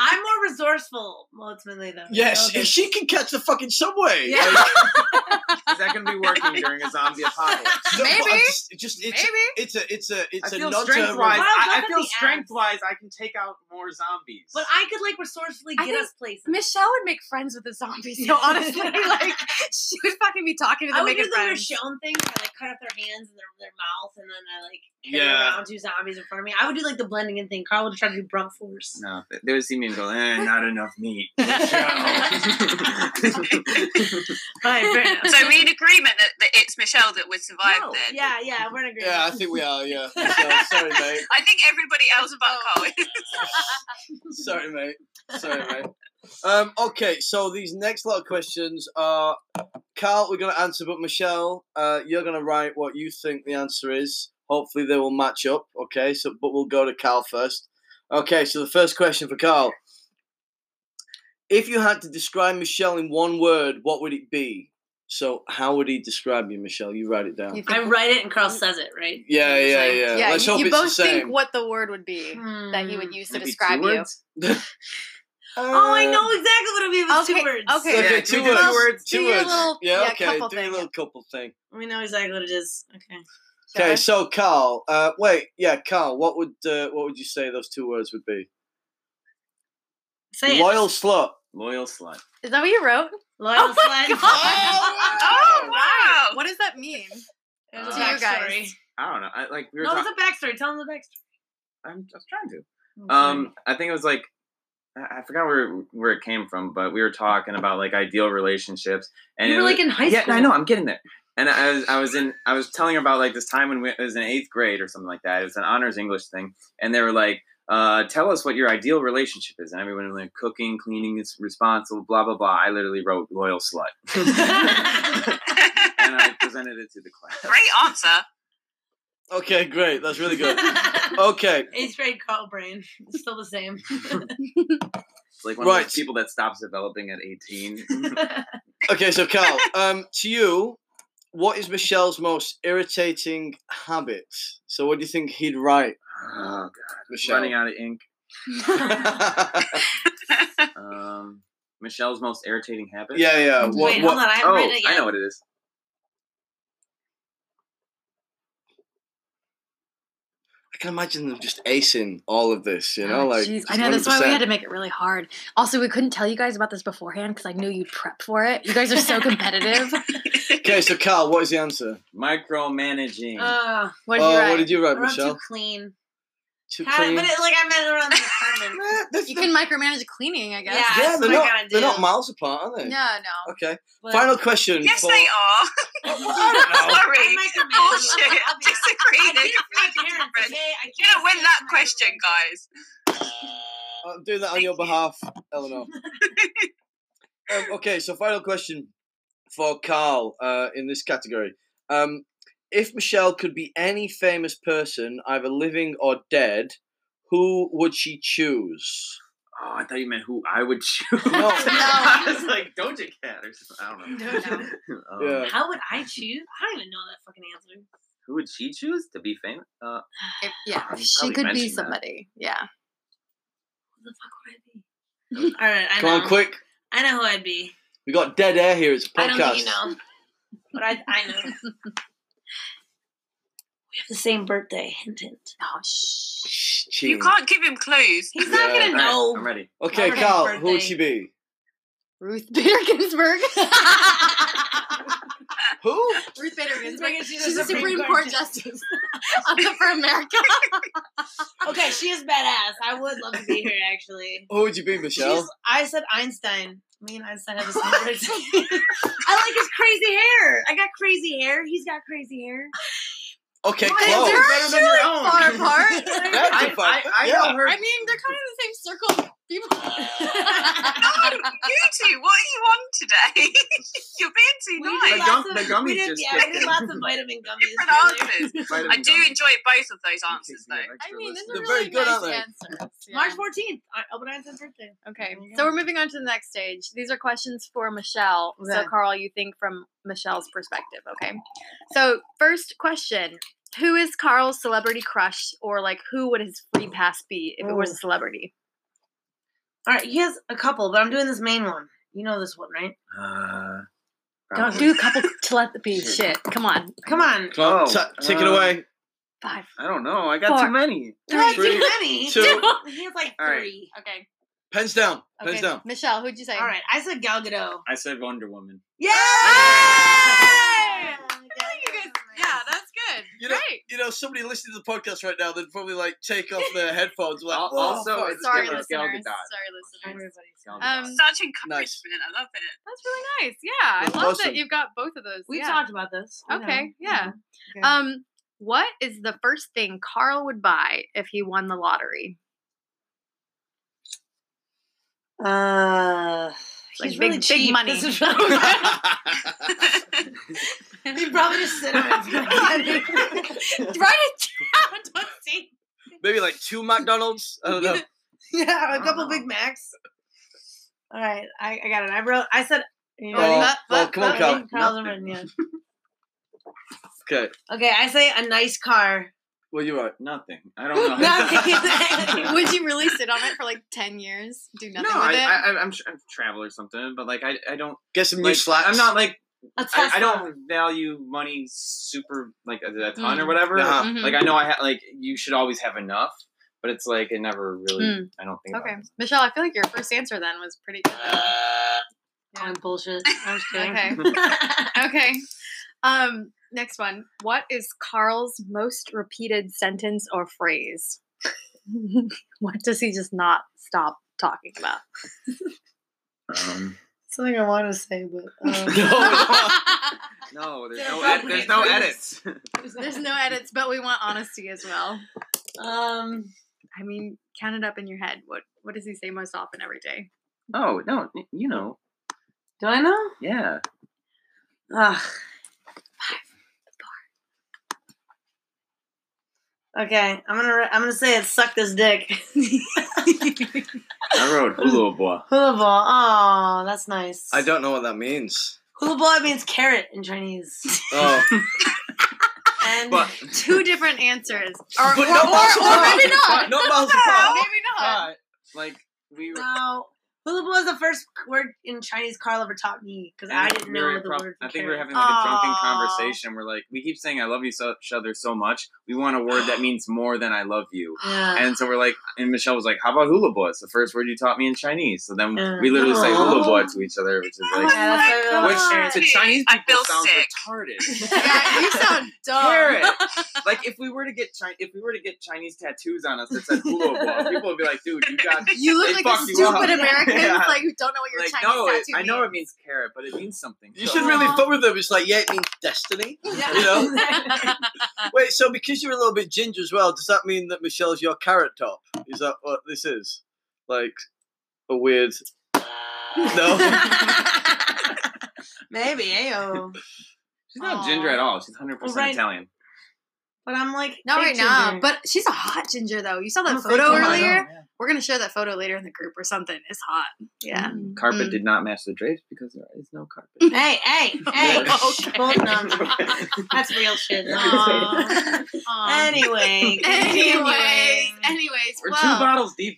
Speaker 4: I'm more resourceful ultimately though.
Speaker 2: Yes,
Speaker 4: So
Speaker 2: she can catch the fucking subway.
Speaker 4: Yeah.
Speaker 2: Like,
Speaker 3: working during a zombie apocalypse?
Speaker 1: Maybe.
Speaker 2: but Just, just it's,
Speaker 1: Maybe.
Speaker 2: it's a it's a it's
Speaker 3: I
Speaker 2: a
Speaker 3: feel strength wise.
Speaker 4: Well,
Speaker 3: I, I feel strength wise, I can take out more zombies.
Speaker 4: But I could like resourcefully
Speaker 1: I
Speaker 4: get
Speaker 1: think
Speaker 4: us places.
Speaker 1: Michelle would make friends with the zombies. So honestly, like she would fucking be talking to them.
Speaker 4: I
Speaker 1: them,
Speaker 4: would do
Speaker 1: making
Speaker 4: the
Speaker 1: friends.
Speaker 4: Michonne thing where I like cut off their hands and their, their mouth and then I like carry
Speaker 2: Yeah.
Speaker 4: around two zombies in front of me. I would do like the blending in thing. Carl would try to do brunt force.
Speaker 3: no, they- they would see me and go, eh, not enough meat.
Speaker 4: Alright.
Speaker 5: So are we in agreement that, that it's Michelle that would survive
Speaker 3: No.
Speaker 5: then?
Speaker 4: Yeah, yeah, we're in agreement.
Speaker 2: Yeah, I think we are. Yeah. So, sorry, mate.
Speaker 5: I think everybody else but Cole is.
Speaker 2: Sorry, mate. Sorry, mate. Um, okay, so these next lot of questions are Carl, we're going to answer, but Michelle, uh, you're going to write what you think the answer is. Hopefully, they will match up. Okay, so but we'll go to Carl first. Okay, so the first question for Carl: If you had to describe Michelle in one word, what would it be? So, how would he describe you, Michelle? You write it down.
Speaker 4: I write it and Carl says it, right?
Speaker 2: Yeah,
Speaker 4: It's
Speaker 2: yeah, yeah.
Speaker 1: yeah,
Speaker 2: Let's
Speaker 1: you,
Speaker 2: hope
Speaker 1: you
Speaker 2: it's the
Speaker 1: both
Speaker 2: same.
Speaker 1: think what the word would be that he would
Speaker 4: Hmm.
Speaker 1: use to
Speaker 3: Maybe two
Speaker 1: describe you.
Speaker 3: words?
Speaker 4: Oh, I know exactly what it would be with
Speaker 1: Okay,
Speaker 4: two words.
Speaker 1: okay.
Speaker 2: Okay,
Speaker 3: Yeah,
Speaker 2: two
Speaker 3: can
Speaker 2: words.
Speaker 3: two words?
Speaker 2: Two words.
Speaker 1: little-
Speaker 2: yeah,
Speaker 1: yeah,
Speaker 2: okay.
Speaker 1: couple
Speaker 2: Do
Speaker 1: thing,
Speaker 2: your little couple thing.
Speaker 4: We know exactly what it is. Okay.
Speaker 2: Okay, so Carl, uh, wait, yeah, Carl, what would uh, what would you say those two words would be?
Speaker 4: Say it.
Speaker 2: Loyal slut.
Speaker 3: Loyal slut.
Speaker 1: Is that what you wrote?
Speaker 4: Loyal
Speaker 1: Oh my
Speaker 4: slut.
Speaker 1: God.
Speaker 5: Oh, wow.
Speaker 1: What does that mean?
Speaker 4: There's
Speaker 3: To
Speaker 4: a
Speaker 1: you guys.
Speaker 3: I don't know. I, like we were
Speaker 4: No,
Speaker 3: talking.
Speaker 4: there's a backstory. Tell them the backstory.
Speaker 3: I'm just trying to.
Speaker 4: I'm.
Speaker 3: Um, I think it was like I I forgot where where it came from, but we were talking about like ideal relationships, and
Speaker 4: you
Speaker 3: it
Speaker 4: were
Speaker 3: was-
Speaker 4: like in high
Speaker 3: yeah,
Speaker 4: school.
Speaker 3: Yeah, I know. I'm getting there. And I was, I was in, I was telling her about like this time when we, it was in eighth grade or something like that. It was an honors English thing, and they were like, uh, "Tell us what your ideal relationship is." And everyone was like, "Cooking, cleaning is responsible." Blah blah blah. I literally wrote "loyal slut," and I presented it to the class.
Speaker 5: Great answer.
Speaker 2: Okay, great. That's really good. Okay,
Speaker 4: Eighth grade Carl brain. It's still the same.
Speaker 3: It's like one of
Speaker 2: Right.
Speaker 3: those people that stops developing at 18.
Speaker 2: okay. So Carl, um, to you, what is Michelle's most irritating habit? So, what do you think he'd write,
Speaker 3: oh god,
Speaker 2: Michelle?
Speaker 3: running out of ink. Um, Michelle's most irritating habit.
Speaker 2: yeah, yeah. What,
Speaker 4: Wait,
Speaker 2: what,
Speaker 4: hold on. I haven't
Speaker 3: Oh,
Speaker 4: read it yet.
Speaker 3: I know what it is.
Speaker 2: I can imagine them just acing all of this. You know,
Speaker 1: Oh,
Speaker 2: like
Speaker 1: jeez. I
Speaker 2: just
Speaker 1: know that's why we had to make it really hard. Also, we couldn't tell you guys about this beforehand because I knew you'd prep for it. You guys are so competitive.
Speaker 2: Okay, so Carl, what is the answer?
Speaker 3: Micromanaging.
Speaker 4: Uh,
Speaker 1: What did you
Speaker 2: Oh,
Speaker 1: write?
Speaker 2: what did you write,
Speaker 4: around
Speaker 2: Michelle?
Speaker 4: too clean.
Speaker 2: Too
Speaker 4: Kind
Speaker 2: clean.
Speaker 4: of, but it, like I meant around the apartment.
Speaker 2: Eh,
Speaker 1: you
Speaker 2: not-
Speaker 1: can micromanage cleaning, I guess.
Speaker 4: Yeah.
Speaker 2: yeah,
Speaker 4: that's
Speaker 2: they're
Speaker 4: what I
Speaker 2: not.
Speaker 4: gotta
Speaker 2: They're
Speaker 4: do.
Speaker 2: not miles apart, are they?
Speaker 1: Yeah, no.
Speaker 2: Okay.
Speaker 4: But-
Speaker 2: Final question.
Speaker 5: yes,
Speaker 2: for...
Speaker 5: they are.
Speaker 2: I don't know.
Speaker 5: Sorry. Bullshit.
Speaker 4: I'll be.
Speaker 5: Disagree.
Speaker 4: I
Speaker 5: They're
Speaker 4: did it for my
Speaker 5: completely
Speaker 4: parents,
Speaker 5: different.
Speaker 4: okay? I
Speaker 5: You don't
Speaker 4: can't
Speaker 5: win that question, guys.
Speaker 2: I'm doing that on your behalf, Eleanor. um, okay, so final question for Carl uh, in this category. Um, if Michelle could be any famous person, either living or dead, who would she choose?
Speaker 3: oh, I thought you meant who I would choose.
Speaker 2: No. no.
Speaker 3: I was like Doja Cat or something. I don't know.
Speaker 1: Don't
Speaker 3: Um,
Speaker 2: Yeah.
Speaker 4: How would I choose? I don't even know that fucking answer.
Speaker 3: Who would she choose to be famous? Uh,
Speaker 1: If, yeah,
Speaker 3: I
Speaker 1: if she could be
Speaker 3: mention that.
Speaker 1: somebody. Yeah.
Speaker 4: Who the fuck would I be? All right, I
Speaker 2: Come
Speaker 4: know.
Speaker 2: on, quick.
Speaker 4: I know who I'd be.
Speaker 2: We got dead air here. It's a podcast.
Speaker 4: I don't think you know, but I I know. We have the same birthday. Hint, hint.
Speaker 1: Oh, shh.
Speaker 2: Shh,
Speaker 5: You can't give him clues.
Speaker 4: He's not
Speaker 2: Yeah.
Speaker 4: gonna
Speaker 3: all right,
Speaker 4: know.
Speaker 3: I'm ready.
Speaker 2: Okay,
Speaker 4: Birthday,
Speaker 2: Carl, who would
Speaker 4: birthday.
Speaker 2: she be?
Speaker 1: Ruth Bader Ginsburg.
Speaker 2: Who?
Speaker 1: Ruth Bader Ginsburg.
Speaker 4: She's
Speaker 1: She's
Speaker 4: a
Speaker 1: a
Speaker 4: Supreme
Speaker 1: Supreme
Speaker 4: Court
Speaker 1: Court
Speaker 4: justice.
Speaker 1: justice on the, for America.
Speaker 4: okay, she is badass. I would love to be here. Actually,
Speaker 2: Who would you be, Michelle?
Speaker 4: She's, I said Einstein. Me and Einstein have the same birthday. I like his crazy hair. I got crazy hair. He's got crazy hair.
Speaker 2: Okay,
Speaker 4: What?
Speaker 2: close.
Speaker 1: They're
Speaker 3: better than your own.
Speaker 1: far apart.
Speaker 2: That's
Speaker 3: I,
Speaker 2: a fun-
Speaker 3: I, I
Speaker 2: yeah.
Speaker 3: know her.
Speaker 1: I mean, they're kind of the same circle of people.
Speaker 5: No, you two, what are you on today? You're being too
Speaker 4: We
Speaker 5: nice.
Speaker 3: The gum- the gummies
Speaker 4: we did,
Speaker 3: just
Speaker 4: yeah, we did lots of vitamin gummies.
Speaker 5: Different answers.
Speaker 3: Vitamin
Speaker 5: I do
Speaker 3: gummies.
Speaker 5: enjoy both of those answers, though.
Speaker 1: I mean,
Speaker 3: list.
Speaker 1: those are
Speaker 2: They're
Speaker 1: really
Speaker 2: very good,
Speaker 1: nice
Speaker 2: aren't
Speaker 1: answers. Yeah.
Speaker 4: March 14th, uh, Albert Einstein's birthday.
Speaker 1: Okay, so we're moving on to the next stage. These are questions for Michelle. So, Carl, you think from Michelle's perspective, okay? So, first question Who is Carl's celebrity crush, or like who would his free pass be if it was a celebrity?
Speaker 4: All right, he has a couple, but I'm doing this main one. You know this one, right?
Speaker 3: Uh,
Speaker 1: Don't
Speaker 3: probably.
Speaker 1: do a couple telepathy
Speaker 3: Shit.
Speaker 1: shit. Come on.
Speaker 4: Come on.
Speaker 2: Come
Speaker 3: Oh,
Speaker 2: ta- take it
Speaker 3: uh,
Speaker 2: away.
Speaker 1: Five.
Speaker 3: I don't know. I got
Speaker 1: Four.
Speaker 3: too many.
Speaker 4: That's
Speaker 2: Three,
Speaker 4: too many.
Speaker 2: two.
Speaker 4: He has like
Speaker 3: All right.
Speaker 4: three.
Speaker 1: Okay.
Speaker 2: Pens down. Pens
Speaker 1: Okay.
Speaker 2: down.
Speaker 1: Michelle, who'd you say?
Speaker 4: All right, I said Gal Gadot.
Speaker 3: I said Wonder Woman.
Speaker 4: Yay!
Speaker 1: Yay! I think you guys- yeah, that's good.
Speaker 2: You know,
Speaker 1: Great.
Speaker 2: you know, somebody listening to the podcast right now, they'd probably like take off their headphones. Like,
Speaker 3: Al- also,
Speaker 2: fuck."
Speaker 3: it's
Speaker 1: Sorry,
Speaker 3: different. Gal
Speaker 1: listeners. Sorry, listeners.
Speaker 4: Everybody's
Speaker 3: Gal
Speaker 1: Um,
Speaker 3: Gadot.
Speaker 5: Such encouragement.
Speaker 2: Nice.
Speaker 5: I love it.
Speaker 1: That's really nice. Yeah, I love
Speaker 2: awesome.
Speaker 1: that you've got both of those.
Speaker 4: We've
Speaker 1: yeah.
Speaker 4: talked about this. we know.
Speaker 1: Okay, yeah.
Speaker 4: Okay.
Speaker 1: Um, what is the first thing Carl would buy if he won the lottery?
Speaker 4: Uh,
Speaker 1: Like
Speaker 4: he's
Speaker 1: big-
Speaker 4: really
Speaker 1: big money.
Speaker 4: This is really He'd probably just sit on it.
Speaker 1: Write it down. Don't see.
Speaker 2: Maybe like two McDonald's. I don't know.
Speaker 4: yeah, a couple. Big Macs. All right, I, I got it. I wrote. I said. You
Speaker 2: Oh,
Speaker 4: ready?
Speaker 1: Uh,
Speaker 2: well,
Speaker 1: uh,
Speaker 2: come on, Carl.
Speaker 4: Carl's yeah.
Speaker 2: Okay.
Speaker 4: Okay, I say a nice car.
Speaker 2: Well, you're.
Speaker 3: Nothing. I don't know.
Speaker 4: Nothing.
Speaker 1: Would you really sit on it for like ten years? Do nothing
Speaker 3: no,
Speaker 1: with
Speaker 3: I,
Speaker 1: it?
Speaker 3: I, I'm, I'm travel or something, but like I, I don't.
Speaker 2: Get some new
Speaker 3: Like,
Speaker 2: slacks.
Speaker 3: I'm not like
Speaker 4: A
Speaker 3: I,
Speaker 4: Tesla.
Speaker 3: I don't value money super like a, a ton or
Speaker 1: Mm.
Speaker 3: whatever.
Speaker 2: Uh-huh.
Speaker 1: Mhm.
Speaker 3: Like I know I ha- like you should always have enough, but it's like it never really.
Speaker 1: Mm.
Speaker 3: I don't think.
Speaker 1: okay,
Speaker 3: About it.
Speaker 1: Michelle. I feel like your first answer then was pretty good.
Speaker 4: I'm bullshit. I'm just kidding.
Speaker 1: Okay. Okay. Um, next one. What is Carl's most repeated sentence or phrase? what does he just not stop talking about?
Speaker 3: Um,
Speaker 4: Something I want to say, but um,
Speaker 3: no, there's no ed- there's no edits.
Speaker 1: There's no edits, but we want honesty as well.
Speaker 4: um,
Speaker 1: I mean, count it up in your head. What What does he say most often every day?
Speaker 3: oh no, you know,
Speaker 4: do I know?
Speaker 3: yeah.
Speaker 4: Ugh. Okay, I'm gonna I'm gonna say it. Suck this dick.
Speaker 3: I wrote hula boy.
Speaker 4: Hula ball. Oh, that's nice.
Speaker 2: I don't know what that means.
Speaker 4: Hula ball means carrot in Chinese.
Speaker 2: Oh,
Speaker 4: And
Speaker 3: But
Speaker 1: Two different answers, or,
Speaker 2: But
Speaker 1: or, or,
Speaker 2: miles
Speaker 1: or
Speaker 2: apart.
Speaker 1: maybe not.
Speaker 2: Not miles apart.
Speaker 1: Maybe not.
Speaker 3: but like we were.
Speaker 4: no, hula ball is the first word in Chinese Carl ever taught me because I didn't
Speaker 3: we
Speaker 4: know the
Speaker 3: prob-
Speaker 4: word.
Speaker 3: I think we
Speaker 4: are
Speaker 3: having like a drunken
Speaker 1: Aw.
Speaker 3: conversation. We're like, we keep saying "I love you so, each other" so much. We want a word that means more than "I love you."
Speaker 4: Yeah.
Speaker 3: And so we're like, and Michelle was like, "How about hula boy? It's the first word you taught me in Chinese." So then
Speaker 4: Yeah.
Speaker 3: we literally say hula boy to each other, which is
Speaker 5: Oh
Speaker 3: like,
Speaker 4: Yeah, that's
Speaker 5: my
Speaker 4: what it
Speaker 3: which to Chinese
Speaker 5: I feel
Speaker 3: sounds
Speaker 5: sick.
Speaker 3: retarded.
Speaker 1: Yeah, you sound dumb.
Speaker 3: Carrot. like if we were to get Chi- if we were to get Chinese tattoos on us that said hula boy, people would be like, "Dude, you got."
Speaker 1: You look like a
Speaker 3: stupid you up.
Speaker 1: stupid Americans,
Speaker 3: Yeah.
Speaker 1: like who don't know what your
Speaker 3: Like
Speaker 1: Chinese
Speaker 3: no, it,
Speaker 1: tattoo
Speaker 3: I know it
Speaker 1: means.
Speaker 3: means carrot, but it means something.
Speaker 2: you
Speaker 3: So-
Speaker 2: should really
Speaker 1: Aw.
Speaker 2: fuck with them. It's like, yeah, it means destiny.
Speaker 1: Yeah.
Speaker 2: You know? Wait, so because you're a little bit ginger as well, does that mean that Michelle's your carrot top? Is that what this is? Like a weird. No.
Speaker 4: Maybe, ayo.
Speaker 3: She's not
Speaker 1: Aw.
Speaker 3: ginger at all. She's hundred
Speaker 4: Well,
Speaker 3: percent
Speaker 4: right-
Speaker 3: Italian.
Speaker 4: But I'm like
Speaker 1: Not
Speaker 4: fake
Speaker 1: right now, but she's a hot ginger though. You saw that
Speaker 4: I'm a fake
Speaker 1: photo
Speaker 4: ginger.
Speaker 1: earlier. We're gonna share that photo later in the group or something. It's hot. Yeah.
Speaker 4: Mm.
Speaker 3: Carpet
Speaker 1: Mm.
Speaker 3: did not match the drapes because there is no carpet.
Speaker 4: Hey, hey, hey!
Speaker 1: Okay.
Speaker 4: Both of. That's real shit.
Speaker 1: Aw. Aw.
Speaker 4: Anyway,
Speaker 1: Anyways,
Speaker 4: continuing.
Speaker 1: anyways,
Speaker 3: We're
Speaker 1: well.
Speaker 3: two bottles deep.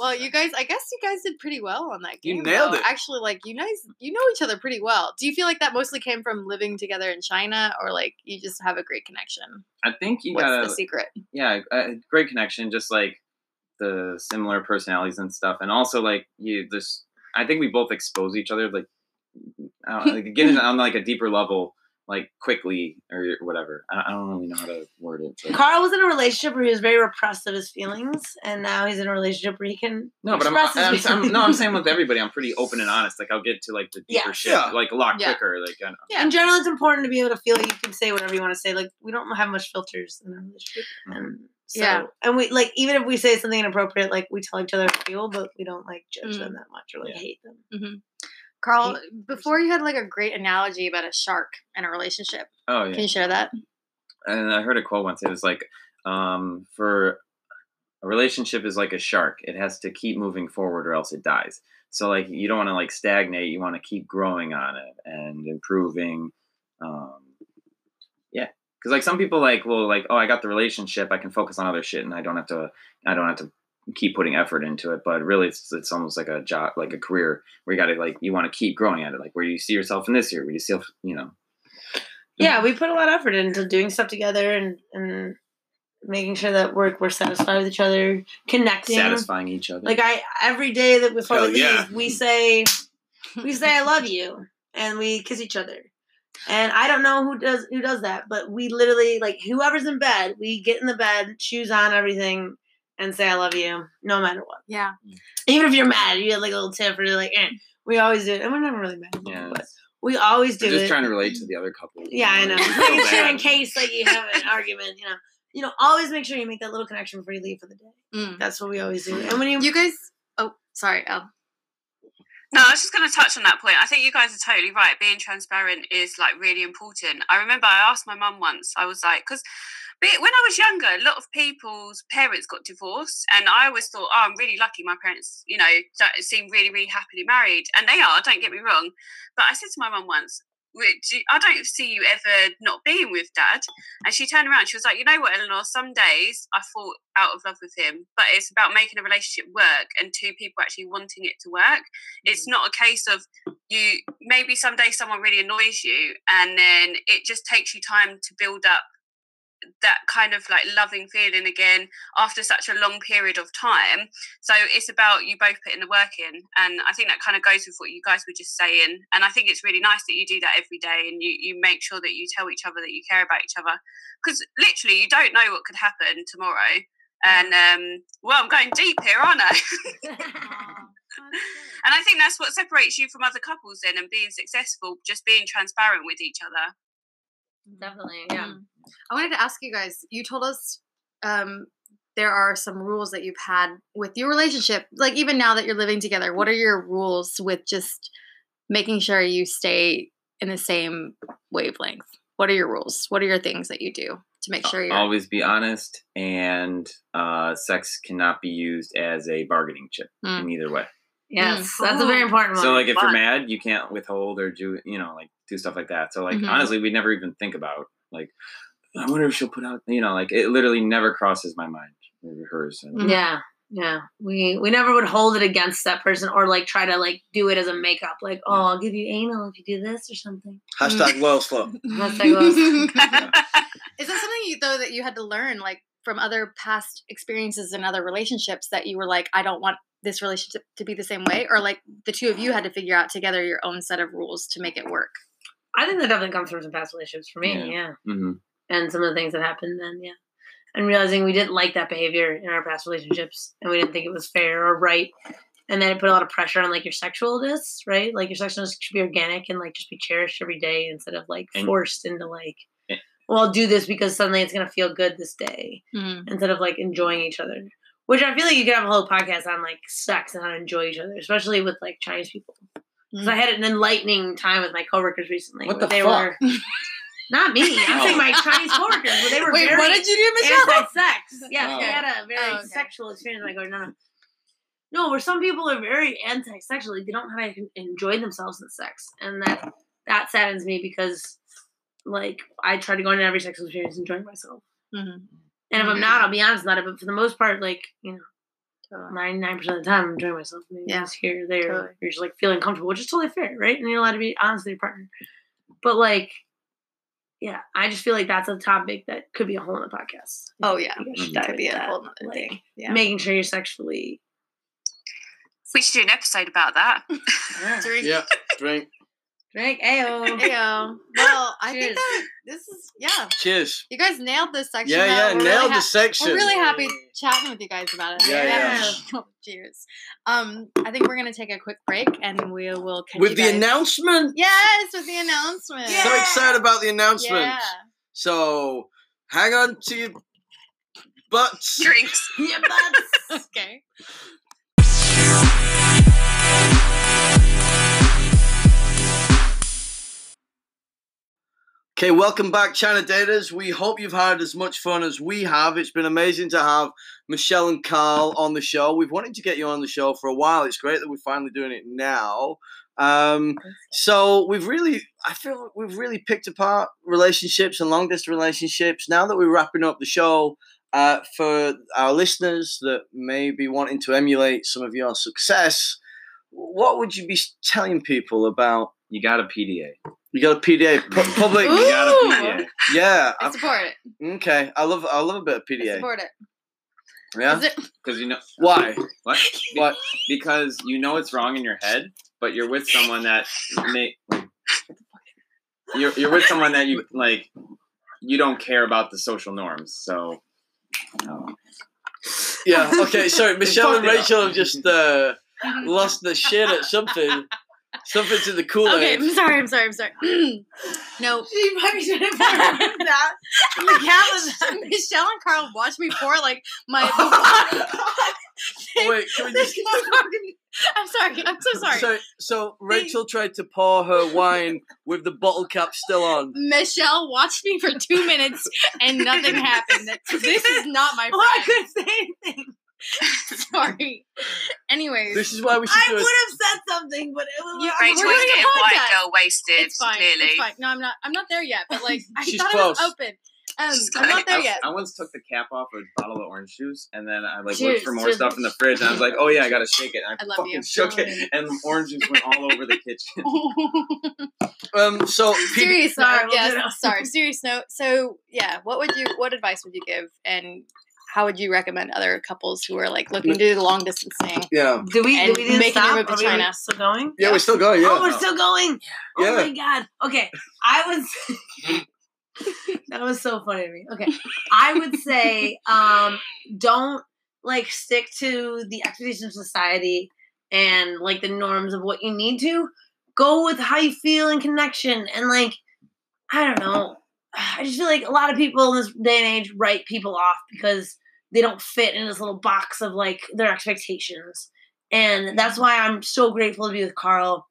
Speaker 1: Well, you guys, I guess you guys did pretty well on that game.
Speaker 2: You nailed
Speaker 1: though.
Speaker 2: it.
Speaker 1: Actually, like you guys, you know each other pretty well. Do you feel like that mostly came from living together in China, or like you just have a great connection?
Speaker 3: I think you
Speaker 1: What's
Speaker 3: gotta,
Speaker 1: the secret?
Speaker 3: yeah, a great connection. Just like the similar personalities and stuff, and also like you, this. I think we both expose each other, like, I don't, like getting on like a deeper level, like quickly or whatever. I, I don't really know how to word it. but-
Speaker 4: Carl was in a relationship where he was very repressed of his feelings, and now he's in a relationship where he can
Speaker 3: No, but I'm,
Speaker 4: express
Speaker 3: I'm,
Speaker 4: his
Speaker 3: I'm, no, I'm saying with everybody, I'm pretty open and honest. Like I'll get to like the deeper
Speaker 4: Yeah.
Speaker 3: shit,
Speaker 2: Yeah.
Speaker 3: like a lot
Speaker 1: Yeah.
Speaker 3: quicker. Like I don't,
Speaker 1: Yeah.
Speaker 4: In general, it's important to be able to feel you can say whatever you want to say. Like we don't have much filters in our relationship, and so,
Speaker 1: Yeah.
Speaker 4: and we like even if we say something inappropriate, like we tell each other how we feel, but we don't like judge
Speaker 1: Mm.
Speaker 4: them that much or like
Speaker 3: Yeah.
Speaker 4: hate them.
Speaker 1: Carl, before you had like a great analogy about a shark and a relationship.
Speaker 3: oh yeah.
Speaker 1: Can you share that?
Speaker 3: And I heard a quote once. It was like, um, for a relationship is like a shark. It has to keep moving forward or else it dies. So like you don't want to like stagnate. You want to keep growing on it and improving. Um, yeah, because like some people like will like oh I got the relationship I can focus on other shit and I don't have to I don't have to keep putting effort into it. But really it's it's almost like a job like a career where you got to like you want to keep growing at it. Like where you see yourself in this year? Where you see you know
Speaker 4: Yeah, we put a lot of effort into doing stuff together and and making sure that we're we're satisfied with each other, connecting.
Speaker 3: satisfying each other.
Speaker 4: Like I every day that before
Speaker 2: Hell
Speaker 4: we leave, oh,
Speaker 2: yeah.
Speaker 4: we say we say I love you and we kiss each other. And I don't know who does who does that, but we literally like whoever's in bed, we get in the bed, shoes on, everything, and say I love you, no matter what.
Speaker 1: Yeah.
Speaker 4: Even if you're mad, you get like a little tip or you're like, eh. We always do it, and we're never really mad.
Speaker 3: Yeah.
Speaker 4: but we always do
Speaker 3: I'm just
Speaker 4: it.
Speaker 3: trying to relate to the other couple.
Speaker 4: Yeah, I know.
Speaker 3: It's
Speaker 4: Just
Speaker 3: so
Speaker 4: making sure in case like you have an argument, you know. You know, always make sure you make that little connection before you leave for the day.
Speaker 1: Mm.
Speaker 4: That's what we always do. And when you,
Speaker 1: You guys. Oh, sorry. Oh.
Speaker 5: No, I was just going to touch on that point. I think you guys are totally right. Being transparent is like really important. I remember I asked my mum once, I was like, because when I was younger, a lot of people's parents got divorced. And I always thought, oh, I'm really lucky. My parents, you know, seem really, really happily married. And they are, don't get me wrong. But I said to my mum once, "Wait, do- I don't see you ever not being with dad. And she turned around, she was like, you know what, Eleanor, some days I fall out of love with him, but it's about making a relationship work and two people actually wanting it to work. It's mm. not a case of you, maybe someday someone really annoys you and then it just takes you time to build up that kind of like loving feeling again after such a long period of time. So it's about you both putting the work in. And I think that kind of goes with what you guys were just saying. And I think it's really nice that you do that every day and you, you make sure that you tell each other that you care about each other. Because literally, you don't know what could happen tomorrow. And um, well, I'm going deep here, aren't I? and I think that's what separates you from other couples then and being successful, just being transparent with each other.
Speaker 4: Definitely, yeah.
Speaker 1: Mm. I wanted to ask you guys. You told us um, there are some rules that you've had with your relationship. Like even now that you're living together, what are your rules with just making sure you stay in the same wavelength? What are your rules? What are your things that you do to make sure you're
Speaker 3: Always be honest, and uh, sex cannot be used as a bargaining chip
Speaker 1: Mm.
Speaker 3: in either way.
Speaker 4: Yes, that's a very important one.
Speaker 3: So, like, if you're mad, you can't withhold or do, you know, like do stuff like that. So, like,
Speaker 1: Mhm.
Speaker 3: honestly, we never even think about like, I wonder if she'll put out, you know, like it literally never crosses my mind or hers. And,
Speaker 1: Mhm.
Speaker 4: Yeah, yeah. We we never would hold it against that person or like try to like do it as a makeup. Like, oh, I'll give you anal if you do this or something.
Speaker 2: Hashtag loyal slut.
Speaker 4: That's like those-
Speaker 1: Is that something you though that you had to learn like from other past experiences and other relationships that you were like, I don't want this relationship to be the same way? Or like the two of you had to figure out together your own set of rules to make it work?
Speaker 4: I think that definitely comes from some past relationships for me.
Speaker 3: Yeah.
Speaker 4: Yeah.
Speaker 3: hmm
Speaker 4: and some of the things that happened then. Yeah. And realizing we didn't like that behavior in our past relationships and we didn't think it was fair or right. And then it put a lot of pressure on like your sexualness, right? Like your sexualness should be organic and like just be cherished every day instead of like
Speaker 3: And-
Speaker 4: forced into like,
Speaker 3: Eh.
Speaker 4: well, I'll do this because suddenly it's gonna feel good this day
Speaker 1: Mm.
Speaker 4: instead of like enjoying each other. Which I feel like you could have a whole podcast on like sex and how to enjoy each other, especially with like Chinese people. Because I had an enlightening time with my coworkers recently.
Speaker 3: What the
Speaker 4: they
Speaker 3: fuck?
Speaker 4: were not me. I'm saying
Speaker 3: Oh.
Speaker 4: my Chinese coworkers, where they were
Speaker 1: Wait,
Speaker 4: very
Speaker 1: what did you do, Michelle?
Speaker 4: anti-sex. Yeah, they
Speaker 3: Oh.
Speaker 4: had a very
Speaker 1: Oh, okay.
Speaker 4: sexual experience. Like, no, no, no. Where some people are very anti-sexual, like, they don't know how to enjoy themselves in sex, and that that saddens me because, like, I try to go into every sexual experience enjoying myself.
Speaker 1: Mhm.
Speaker 4: And if I'm not, I'll be honest about it. But for the most part, like, you know,
Speaker 1: Totally.
Speaker 4: Uh, ninety nine percent of the time, I'm enjoying myself. Maybe
Speaker 1: Yeah.
Speaker 4: just here, there,
Speaker 1: Totally.
Speaker 4: you're just like feeling comfortable, which is totally fair, right? And you're allowed to be honest with your partner. But like, yeah, I just feel like that's a topic that could be a whole other podcast.
Speaker 1: Oh yeah,
Speaker 4: You guys
Speaker 1: that
Speaker 4: mm-hmm.
Speaker 1: could be a
Speaker 4: that.
Speaker 1: whole nother
Speaker 4: Like,
Speaker 1: thing. Yeah.
Speaker 4: Making sure you're sexually.
Speaker 5: We should do an episode about that.
Speaker 1: Drink.
Speaker 2: Yeah, drink.
Speaker 4: Drink, ayo.
Speaker 1: Heyo. Well, I think that this is yeah.
Speaker 2: Cheers.
Speaker 1: You guys nailed this section.
Speaker 2: Yeah, yeah,
Speaker 1: We're
Speaker 2: nailed
Speaker 1: really
Speaker 2: the section.
Speaker 1: We're really happy chatting with you guys about it.
Speaker 2: Yeah,
Speaker 4: yeah.
Speaker 1: Cheers. Um, I think we're gonna take a quick break and we will catch
Speaker 2: With
Speaker 1: you
Speaker 2: the
Speaker 1: guys.
Speaker 2: announcement.
Speaker 1: Yes, with the announcement.
Speaker 2: So excited about the announcement.
Speaker 1: Yeah.
Speaker 2: So hang on to your butts.
Speaker 5: Drinks.
Speaker 4: Yeah, butts.
Speaker 1: Okay.
Speaker 2: Okay, welcome back, China Daters. We hope you've had as much fun as we have. It's been amazing to have Michelle and Carl on the show. We've wanted to get you on the show for a while. It's great that we're finally doing it now. Um, so we've really, I feel like we've really picked apart relationships and long distance relationships. Now that we're wrapping up the show, uh, for our listeners that may be wanting to emulate some of your success, what would you be telling people about?
Speaker 3: You got a PDA.
Speaker 2: You got a PDA, pu- public.
Speaker 1: Ooh.
Speaker 3: You got a PDA.
Speaker 2: Yeah,
Speaker 1: I
Speaker 2: I've-
Speaker 1: support it.
Speaker 2: Okay, I love I love a bit of PDA.
Speaker 1: I
Speaker 2: PDA.
Speaker 1: support it.
Speaker 2: Yeah.
Speaker 1: Is it
Speaker 3: Because you know
Speaker 2: Why?
Speaker 3: what?
Speaker 2: What?
Speaker 3: Because you know it's wrong in your head, but you're with someone that may. you're you're with someone that you like. You don't care about the social norms, so.
Speaker 2: Yeah. Okay. Sorry, Michelle and
Speaker 3: fucked it up.
Speaker 2: Rachel have just uh, lost the shit at something. Something to the Kool
Speaker 1: Okay, I'm sorry. I'm sorry. I'm sorry. no.
Speaker 4: She probably should have that. The cat was.
Speaker 1: Michelle and Carl watched me pour like my.
Speaker 2: Oh Wait, can we just?
Speaker 1: I'm sorry. I'm so sorry.
Speaker 2: So, so Rachel tried to pour her wine with the bottle cap still on.
Speaker 1: Michelle watched me for two minutes and nothing happened. This is not my
Speaker 4: Oh, I couldn't say anything.
Speaker 1: Sorry. Anyways,
Speaker 2: This is why we should
Speaker 4: I would have said something, but it was.
Speaker 1: You-
Speaker 4: I-
Speaker 5: Rachel
Speaker 1: we're
Speaker 5: is
Speaker 1: doing a
Speaker 5: getting white
Speaker 1: podcast.
Speaker 5: girl wasted,
Speaker 1: it's fine.
Speaker 5: clearly.
Speaker 1: It's fine. No, I'm not. I'm not there yet. But like, I
Speaker 2: She's
Speaker 1: thought
Speaker 2: close.
Speaker 1: it was open. Um, I'm not there
Speaker 3: I,
Speaker 1: yet.
Speaker 3: I once took the cap off a bottle of orange juice, and then I like
Speaker 1: Cheers.
Speaker 3: looked for more
Speaker 1: Cheers.
Speaker 3: stuff in the fridge, and I was like, "Oh yeah, I gotta shake it." And I,
Speaker 1: I love
Speaker 3: fucking
Speaker 1: you.
Speaker 3: shook
Speaker 1: I love
Speaker 3: it, and orange juice went all over the kitchen.
Speaker 2: Um. So,
Speaker 1: serious
Speaker 4: Sorry,
Speaker 1: note. Yes. Sorry. Serious note. So yeah, what would you? What advice would you give? And how would you recommend other couples who are like looking to do the long distance thing?
Speaker 2: yeah,
Speaker 4: Do we?
Speaker 1: And
Speaker 4: do we need to
Speaker 1: making your
Speaker 4: stop?
Speaker 1: move to
Speaker 4: Are we
Speaker 1: China.
Speaker 4: Still going?
Speaker 2: yeah, we're still going. Yeah.
Speaker 4: Oh, we're still going. Oh
Speaker 2: Yeah.
Speaker 4: my god. Okay, I was that was so funny to me. Okay, I would say, um, don't like stick to the expectations of society and like the norms of what you need to. Go with how you feel and connection and like, I don't know. I just feel like a lot of people in this day and age write people off because they don't fit in this little box of like their expectations. And that's why I'm so grateful to be with Carl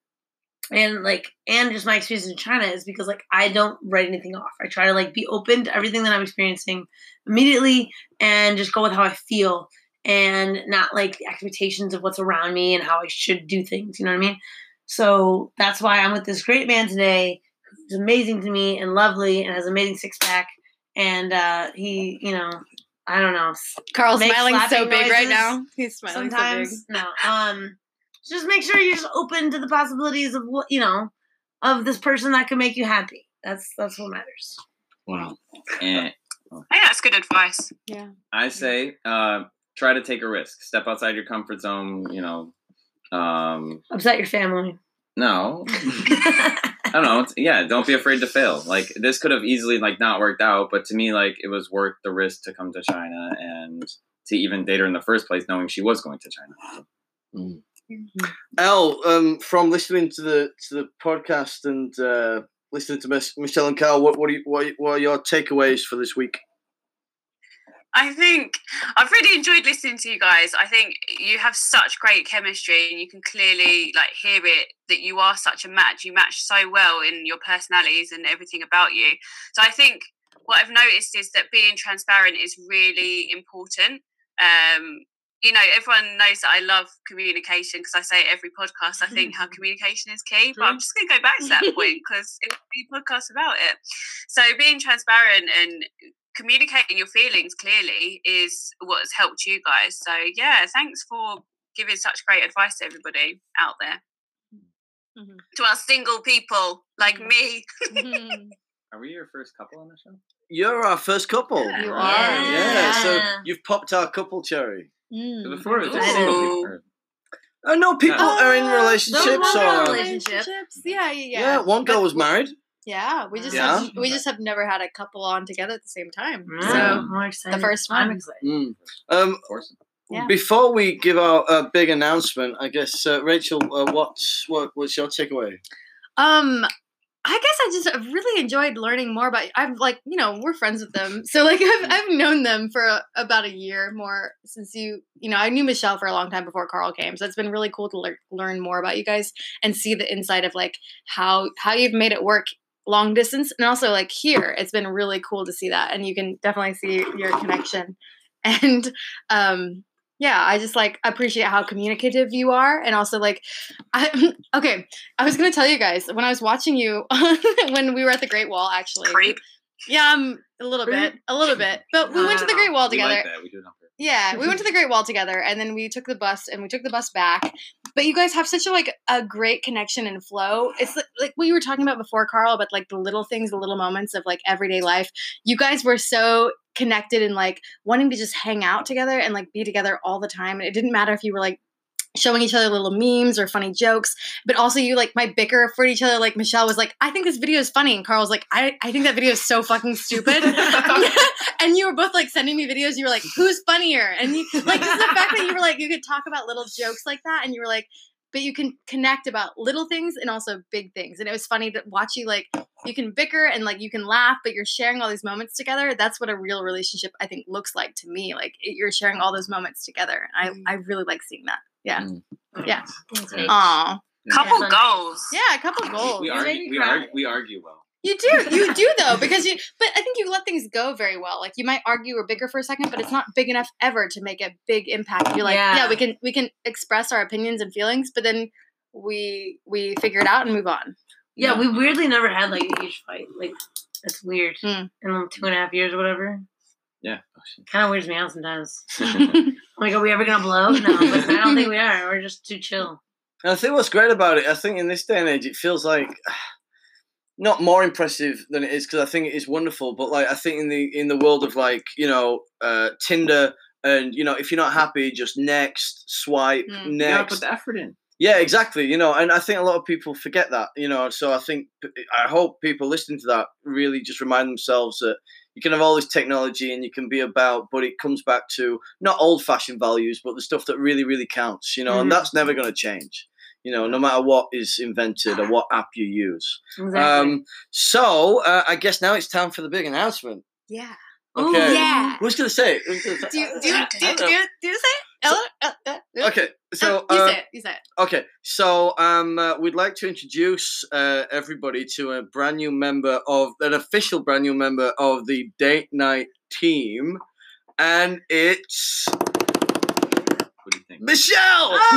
Speaker 4: and like and just my experience in China is because like I don't write anything off. I try to like be open to everything that I'm experiencing immediately and just go with how I feel and not like the expectations of what's around me and how I should do things. You know what I mean? So that's why I'm with this great man today who's amazing to me and lovely and has amazing six pack and uh he, you know, I don't know.
Speaker 1: Carl's smiling so big right now. He's smiling so big.
Speaker 4: sometimes no um just make sure you're just open to the possibilities of what you know of this person that can make you happy that's that's what matters
Speaker 3: Wow. And
Speaker 5: I think that's good advice.
Speaker 1: Yeah.
Speaker 3: I say, uh, try to take a risk. Step outside your comfort zone. You know, um,
Speaker 4: upset your family
Speaker 3: no, I don't know. Yeah, don't be afraid to fail. Like this could have easily like not worked out, but to me, like it was worth the risk to come to China and to even date her in the first place, knowing she was going to China.
Speaker 2: Al, um, from listening to the to the podcast and uh, listening to Miss, Michelle and Carl, what what, are you, what are your takeaways for this week?
Speaker 5: I think I've really enjoyed listening to you guys. I think you have such great chemistry, and you can clearly like hear it that you are such a match. You match so well in your personalities and everything about you. So I think what I've noticed is that being transparent is really important. Um, you know, everyone knows that I love communication because I say it every podcast. I think how communication is key, but I'm just going to go back to that point because it's a podcast about it. So being transparent and communicating your feelings clearly is what's helped you guys. So yeah, thanks for giving such great advice to everybody out there.
Speaker 1: Mhm.
Speaker 5: To our single people like
Speaker 1: Mhm.
Speaker 5: me.
Speaker 1: Mhm.
Speaker 3: Are we your first couple on the show?
Speaker 2: You're our first couple.
Speaker 5: Yeah.
Speaker 1: You
Speaker 3: Yeah.
Speaker 1: are.
Speaker 2: Yeah, so you've popped our couple cherry.
Speaker 1: Mm.
Speaker 3: Before it was just single people. or-
Speaker 2: I know people
Speaker 1: Oh,
Speaker 2: are in relationships
Speaker 4: were
Speaker 2: or
Speaker 4: relationships.
Speaker 1: Yeah, yeah, yeah.
Speaker 2: yeah. one girl
Speaker 1: But-
Speaker 2: was married.
Speaker 1: Yeah, we just
Speaker 2: Yeah.
Speaker 1: have we just have never had a couple on together at the same time.
Speaker 4: Mm,
Speaker 1: So
Speaker 4: I'm excited.
Speaker 1: first
Speaker 4: i'm excited
Speaker 2: Mm. Um,
Speaker 3: Of course.
Speaker 1: Yeah.
Speaker 2: Before we give out a big announcement, I guess uh, Rachel, uh, what's what what's your takeaway?
Speaker 1: Um, I guess I just have really enjoyed learning more about. I've like you know we're friends with them, so like I've I've known them for a, about a year more since you you know I knew Michelle for a long time before Carl came, so it's been really cool to lear- learn more about you guys and see the inside of like how how you've made it work long distance. And also like here it's been really cool to see that. And you can definitely see your connection. And um yeah i just like appreciate how communicative you are. And also like i okay i was gonna tell you guys when i was watching you when we were at the great wall actually.
Speaker 5: Creep.
Speaker 1: yeah um a little bit a little bit. But we went to the great wall
Speaker 3: We
Speaker 1: together.
Speaker 3: like that. We do it on purpose.
Speaker 1: yeah, we went to the Great Wall together, and then we took the bus, and we took the bus back. But you guys have such a like a great connection and flow. It's like, like what you were talking about before, Carl, but like the little things, the little moments of like everyday life. You guys were so connected and like wanting to just hang out together and like be together all the time. And it didn't matter if you were like showing each other little memes or funny jokes, but also you like might bicker for each other. Like Michelle was like, I think this video is funny. And Carl was like, I, I think that video is so fucking stupid. and you were both like sending me videos. You were like, who's funnier? And you like just the fact that you were like, you could talk about little jokes like that. And you were like, but you can connect about little things and also big things. And it was funny to watch you like you can bicker and like you can laugh, but you're sharing all these moments together. That's what a real relationship I think looks like to me. Like it, you're sharing all those moments together. And I mm. I really like seeing that. Yeah.
Speaker 3: Mm.
Speaker 1: Yeah.
Speaker 4: Thanks,
Speaker 3: Yeah.
Speaker 5: Couple
Speaker 4: Yeah.
Speaker 5: goals.
Speaker 1: Yeah, a couple goals.
Speaker 3: We,
Speaker 4: You
Speaker 3: argue, we, argue, we argue well.
Speaker 1: You do, you do though, because you. But I think you let things go very well. Like you might argue or bigger for a second, but it's not big enough ever to make a big impact. You're like, yeah,
Speaker 4: Yeah.
Speaker 1: we can we can express our opinions and feelings, but then we we figure it out and move on.
Speaker 4: Yeah, we weirdly never had like a huge fight. Like that's weird.
Speaker 1: Hmm.
Speaker 4: In two and a half years or whatever.
Speaker 3: Yeah.
Speaker 4: Kind of weirds me out sometimes. Like, are we ever gonna blow? No, but I don't think we are. We're just too chill.
Speaker 2: And I think what's great about it, I think in this day and age, it feels like not more impressive than it is because I think it is wonderful. But like I think in the in the world of like you know uh, Tinder and you know if you're not happy, just next swipe
Speaker 1: Mm.
Speaker 3: you gotta
Speaker 2: next.
Speaker 3: put the effort in.
Speaker 2: Yeah, exactly. You know, and I think a lot of people forget that. You know, so I think I hope people listening to that really just remind themselves that you can have all this technology and you can be about, but it comes back to not old-fashioned values, but the stuff that really, really counts. You know, and
Speaker 4: Mhm.
Speaker 2: that's never going to change. You know, no matter what is invented or what app you use.
Speaker 4: Exactly.
Speaker 2: Um, so uh, I guess now it's time for the big announcement.
Speaker 1: Yeah.
Speaker 4: Ooh,
Speaker 2: okay.
Speaker 1: yeah.
Speaker 2: Who's going to say it? Who's gonna say it?
Speaker 1: Do you do you, do you,
Speaker 2: don't
Speaker 1: do you, say it? Ella?
Speaker 2: Okay, so
Speaker 1: you
Speaker 2: uh,
Speaker 1: say it. You say it.
Speaker 2: Okay, so um, uh, we'd like to introduce uh, everybody to a brand new member of an official brand new member of the date night team, and it's
Speaker 3: What do you think?
Speaker 2: Michelle.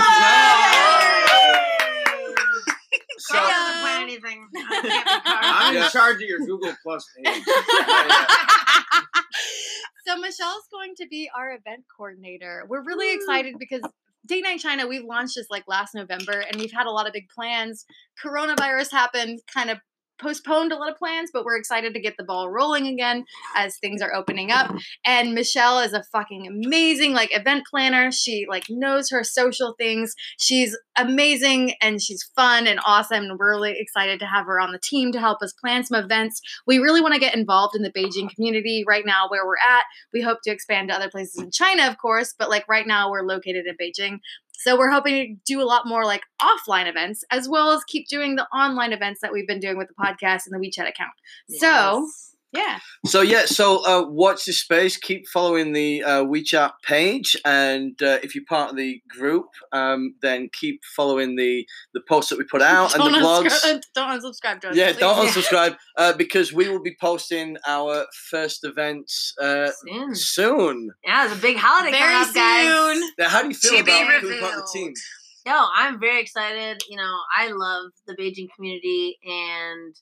Speaker 2: So,
Speaker 4: Carl doesn't plan anything. I can't be Carl.
Speaker 3: I'm in charge of your Google Plus page.
Speaker 1: so Michelle's going to be our event coordinator. We're really excited because Date Night China, We've launched this like last November and we've had a lot of big plans. Coronavirus happened, kind of postponed a lot of plans, but we're excited to get the ball rolling again as things are opening up. And Michelle is a fucking amazing like event planner. She like knows her social things. She's amazing and she's fun and awesome. And we're really excited to have her on the team to help us plan some events. We really want to get involved in the Beijing community right now where we're at. We hope to expand to other places in China, of course, but like right now we're located in Beijing. So we're hoping to do a lot more like offline events as well as keep doing the online events that we've been doing with the podcast and the WeChat account. So, yeah.
Speaker 2: so yeah, so uh, watch this space. Keep following the uh, WeChat page, and uh, if you're part of the group, um, then keep following the the posts that we put out and the
Speaker 1: Don't
Speaker 2: blogs.
Speaker 1: don't unsubscribe to us.
Speaker 2: Yeah,
Speaker 1: please.
Speaker 2: don't unsubscribe uh, because we will be posting our first events uh,
Speaker 4: Soon.
Speaker 2: soon.
Speaker 4: Yeah, it's a big holiday
Speaker 1: Very
Speaker 4: coming up, guys.
Speaker 1: soon.
Speaker 2: Now, how do you feel
Speaker 5: To be
Speaker 2: about being part of the team?
Speaker 5: revealed.
Speaker 4: Yo, I'm very excited. You know, I love the Beijing community and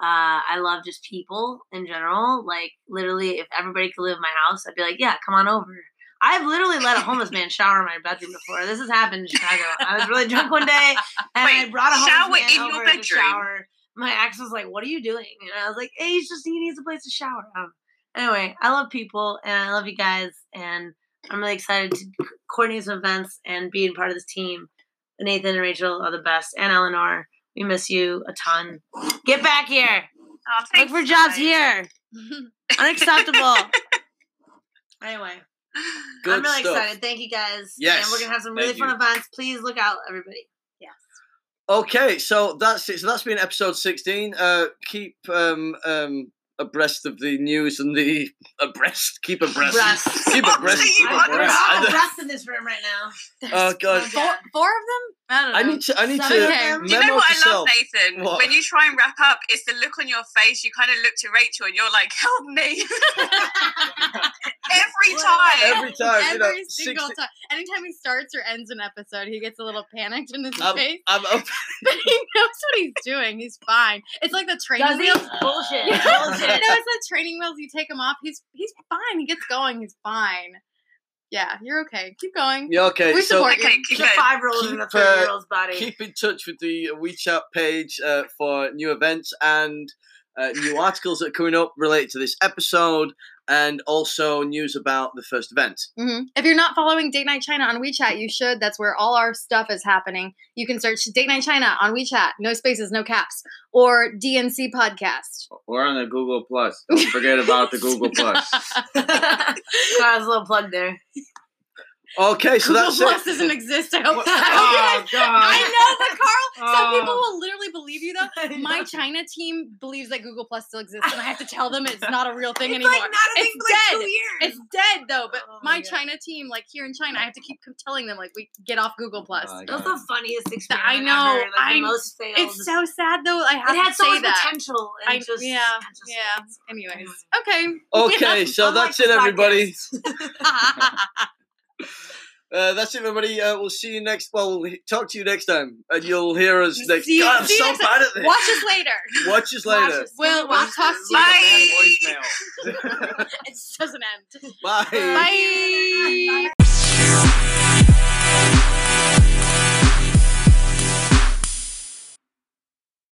Speaker 4: uh, I love just people in general. Like, literally, if everybody could live in my house, I'd be like, yeah, come on over. I've literally let a homeless man shower in my bedroom before. This has happened in Chicago. I was really drunk one day and I brought a homeless
Speaker 5: shower
Speaker 4: man
Speaker 5: in your
Speaker 4: over to shower. My ex was like, "What are you doing?" And I was like, "Hey, he's just he needs a place to shower." Um, anyway, I love people and I love you guys, and I'm really excited to coordinate some events and being part of this team. Nathan and Rachel are the best, and Eleanor. We miss you a ton. Get back here.
Speaker 5: Oh,
Speaker 4: Look
Speaker 5: thanks,
Speaker 4: for jobs
Speaker 5: guys.
Speaker 4: here. Unacceptable. anyway,
Speaker 2: Good
Speaker 4: I'm really
Speaker 2: stuff.
Speaker 4: excited. Thank you guys.
Speaker 2: Yes,
Speaker 4: And we're gonna have some really
Speaker 3: thank
Speaker 4: fun
Speaker 3: you.
Speaker 4: events. Please look out, everybody. Yes.
Speaker 2: Okay, so that's it. So that's been episode sixteen. Uh, keep um um abreast of the news and the abreast. Keep abreast.
Speaker 4: Breasts.
Speaker 2: Keep abreast.
Speaker 5: You
Speaker 2: Keep
Speaker 5: want
Speaker 2: abreast.
Speaker 4: I'm
Speaker 2: I,
Speaker 4: breasts in this room right now.
Speaker 2: oh god.
Speaker 1: four of them? I don't know.
Speaker 2: I need to. I need
Speaker 4: Seven
Speaker 2: to
Speaker 4: of
Speaker 2: memo
Speaker 5: Do you know what I love. Nathan?
Speaker 2: What?
Speaker 5: When you try and wrap up, it's the look on your face. You kind of look to Rachel and you're like, help me. Every time.
Speaker 2: Every time, you know,
Speaker 1: Every single
Speaker 2: 60
Speaker 1: time. Anytime he starts or ends an episode, he gets a little panicked in his
Speaker 2: I'm,
Speaker 1: face.
Speaker 2: I'm up.
Speaker 1: But he knows what he's doing. He's fine. It's like the training
Speaker 4: Does he?
Speaker 1: wheels.
Speaker 4: Bullshit.
Speaker 1: Yeah. no, it's the training wheels. You take him off. He's he's fine. He gets going. He's fine. Yeah, you're okay. Keep going.
Speaker 2: Yeah, okay.
Speaker 1: We
Speaker 2: so
Speaker 1: support
Speaker 5: Okay,
Speaker 1: you.
Speaker 5: keep
Speaker 4: It's
Speaker 5: going.
Speaker 4: five year old in a
Speaker 2: Keep, uh,
Speaker 4: thirty year old's body.
Speaker 2: keep in touch with the WeChat page uh, for new events and uh, new articles that are coming up related to this episode, and also news about the first event.
Speaker 1: hmm If you're not following Date Night China on WeChat, you should. That's where all our stuff is happening. You can search Date Night China on WeChat, no spaces, no caps, or DNC Podcast.
Speaker 3: We're on the Google Plus. Don't forget about the Google Plus.
Speaker 4: A little plug there.
Speaker 2: Okay, so that's
Speaker 1: Google
Speaker 2: that's
Speaker 1: Plus
Speaker 2: it.
Speaker 1: doesn't exist. I hope.
Speaker 3: Oh,
Speaker 1: I hope you guys-
Speaker 3: God.
Speaker 1: I know, but Carl, some
Speaker 3: Oh.
Speaker 1: people will literally believe you though. My. China team believes that Google Plus still exists, and I have to tell them it's not a real thing
Speaker 4: it's
Speaker 1: anymore.
Speaker 4: like not a thing
Speaker 1: It's
Speaker 4: for like
Speaker 1: dead.
Speaker 4: two years.
Speaker 1: It's dead though, but
Speaker 4: Oh
Speaker 1: my
Speaker 4: my
Speaker 1: China team, like here in China, I have to keep telling them like we get off Google Plus.
Speaker 3: Oh,
Speaker 4: That was
Speaker 3: God.
Speaker 4: the funniest experiment
Speaker 1: I know,
Speaker 4: ever. Like
Speaker 1: I'm-
Speaker 4: the most failed.
Speaker 1: it's so sad though. I have
Speaker 4: it had
Speaker 1: to
Speaker 4: so
Speaker 1: say
Speaker 4: much
Speaker 1: that.
Speaker 4: potential. And
Speaker 1: I,
Speaker 4: it just,
Speaker 1: yeah,
Speaker 4: just-
Speaker 1: yeah. Anyways, okay.
Speaker 2: Okay, so
Speaker 4: Unlike
Speaker 2: that's it, everybody.
Speaker 4: Podcast.
Speaker 2: Uh, that's it, everybody. Uh, we'll see you next. Well, we'll talk to you next time, and you'll hear us next.
Speaker 1: See
Speaker 2: God, I'm
Speaker 1: see
Speaker 2: so
Speaker 1: next time.
Speaker 2: bad at this.
Speaker 1: Watch us later.
Speaker 2: Watch us
Speaker 4: Watch
Speaker 2: later.
Speaker 4: us.
Speaker 1: We'll, we'll
Speaker 4: Watch
Speaker 1: talk to you.
Speaker 5: Bye.
Speaker 1: It doesn't end.
Speaker 2: Bye.
Speaker 1: Bye.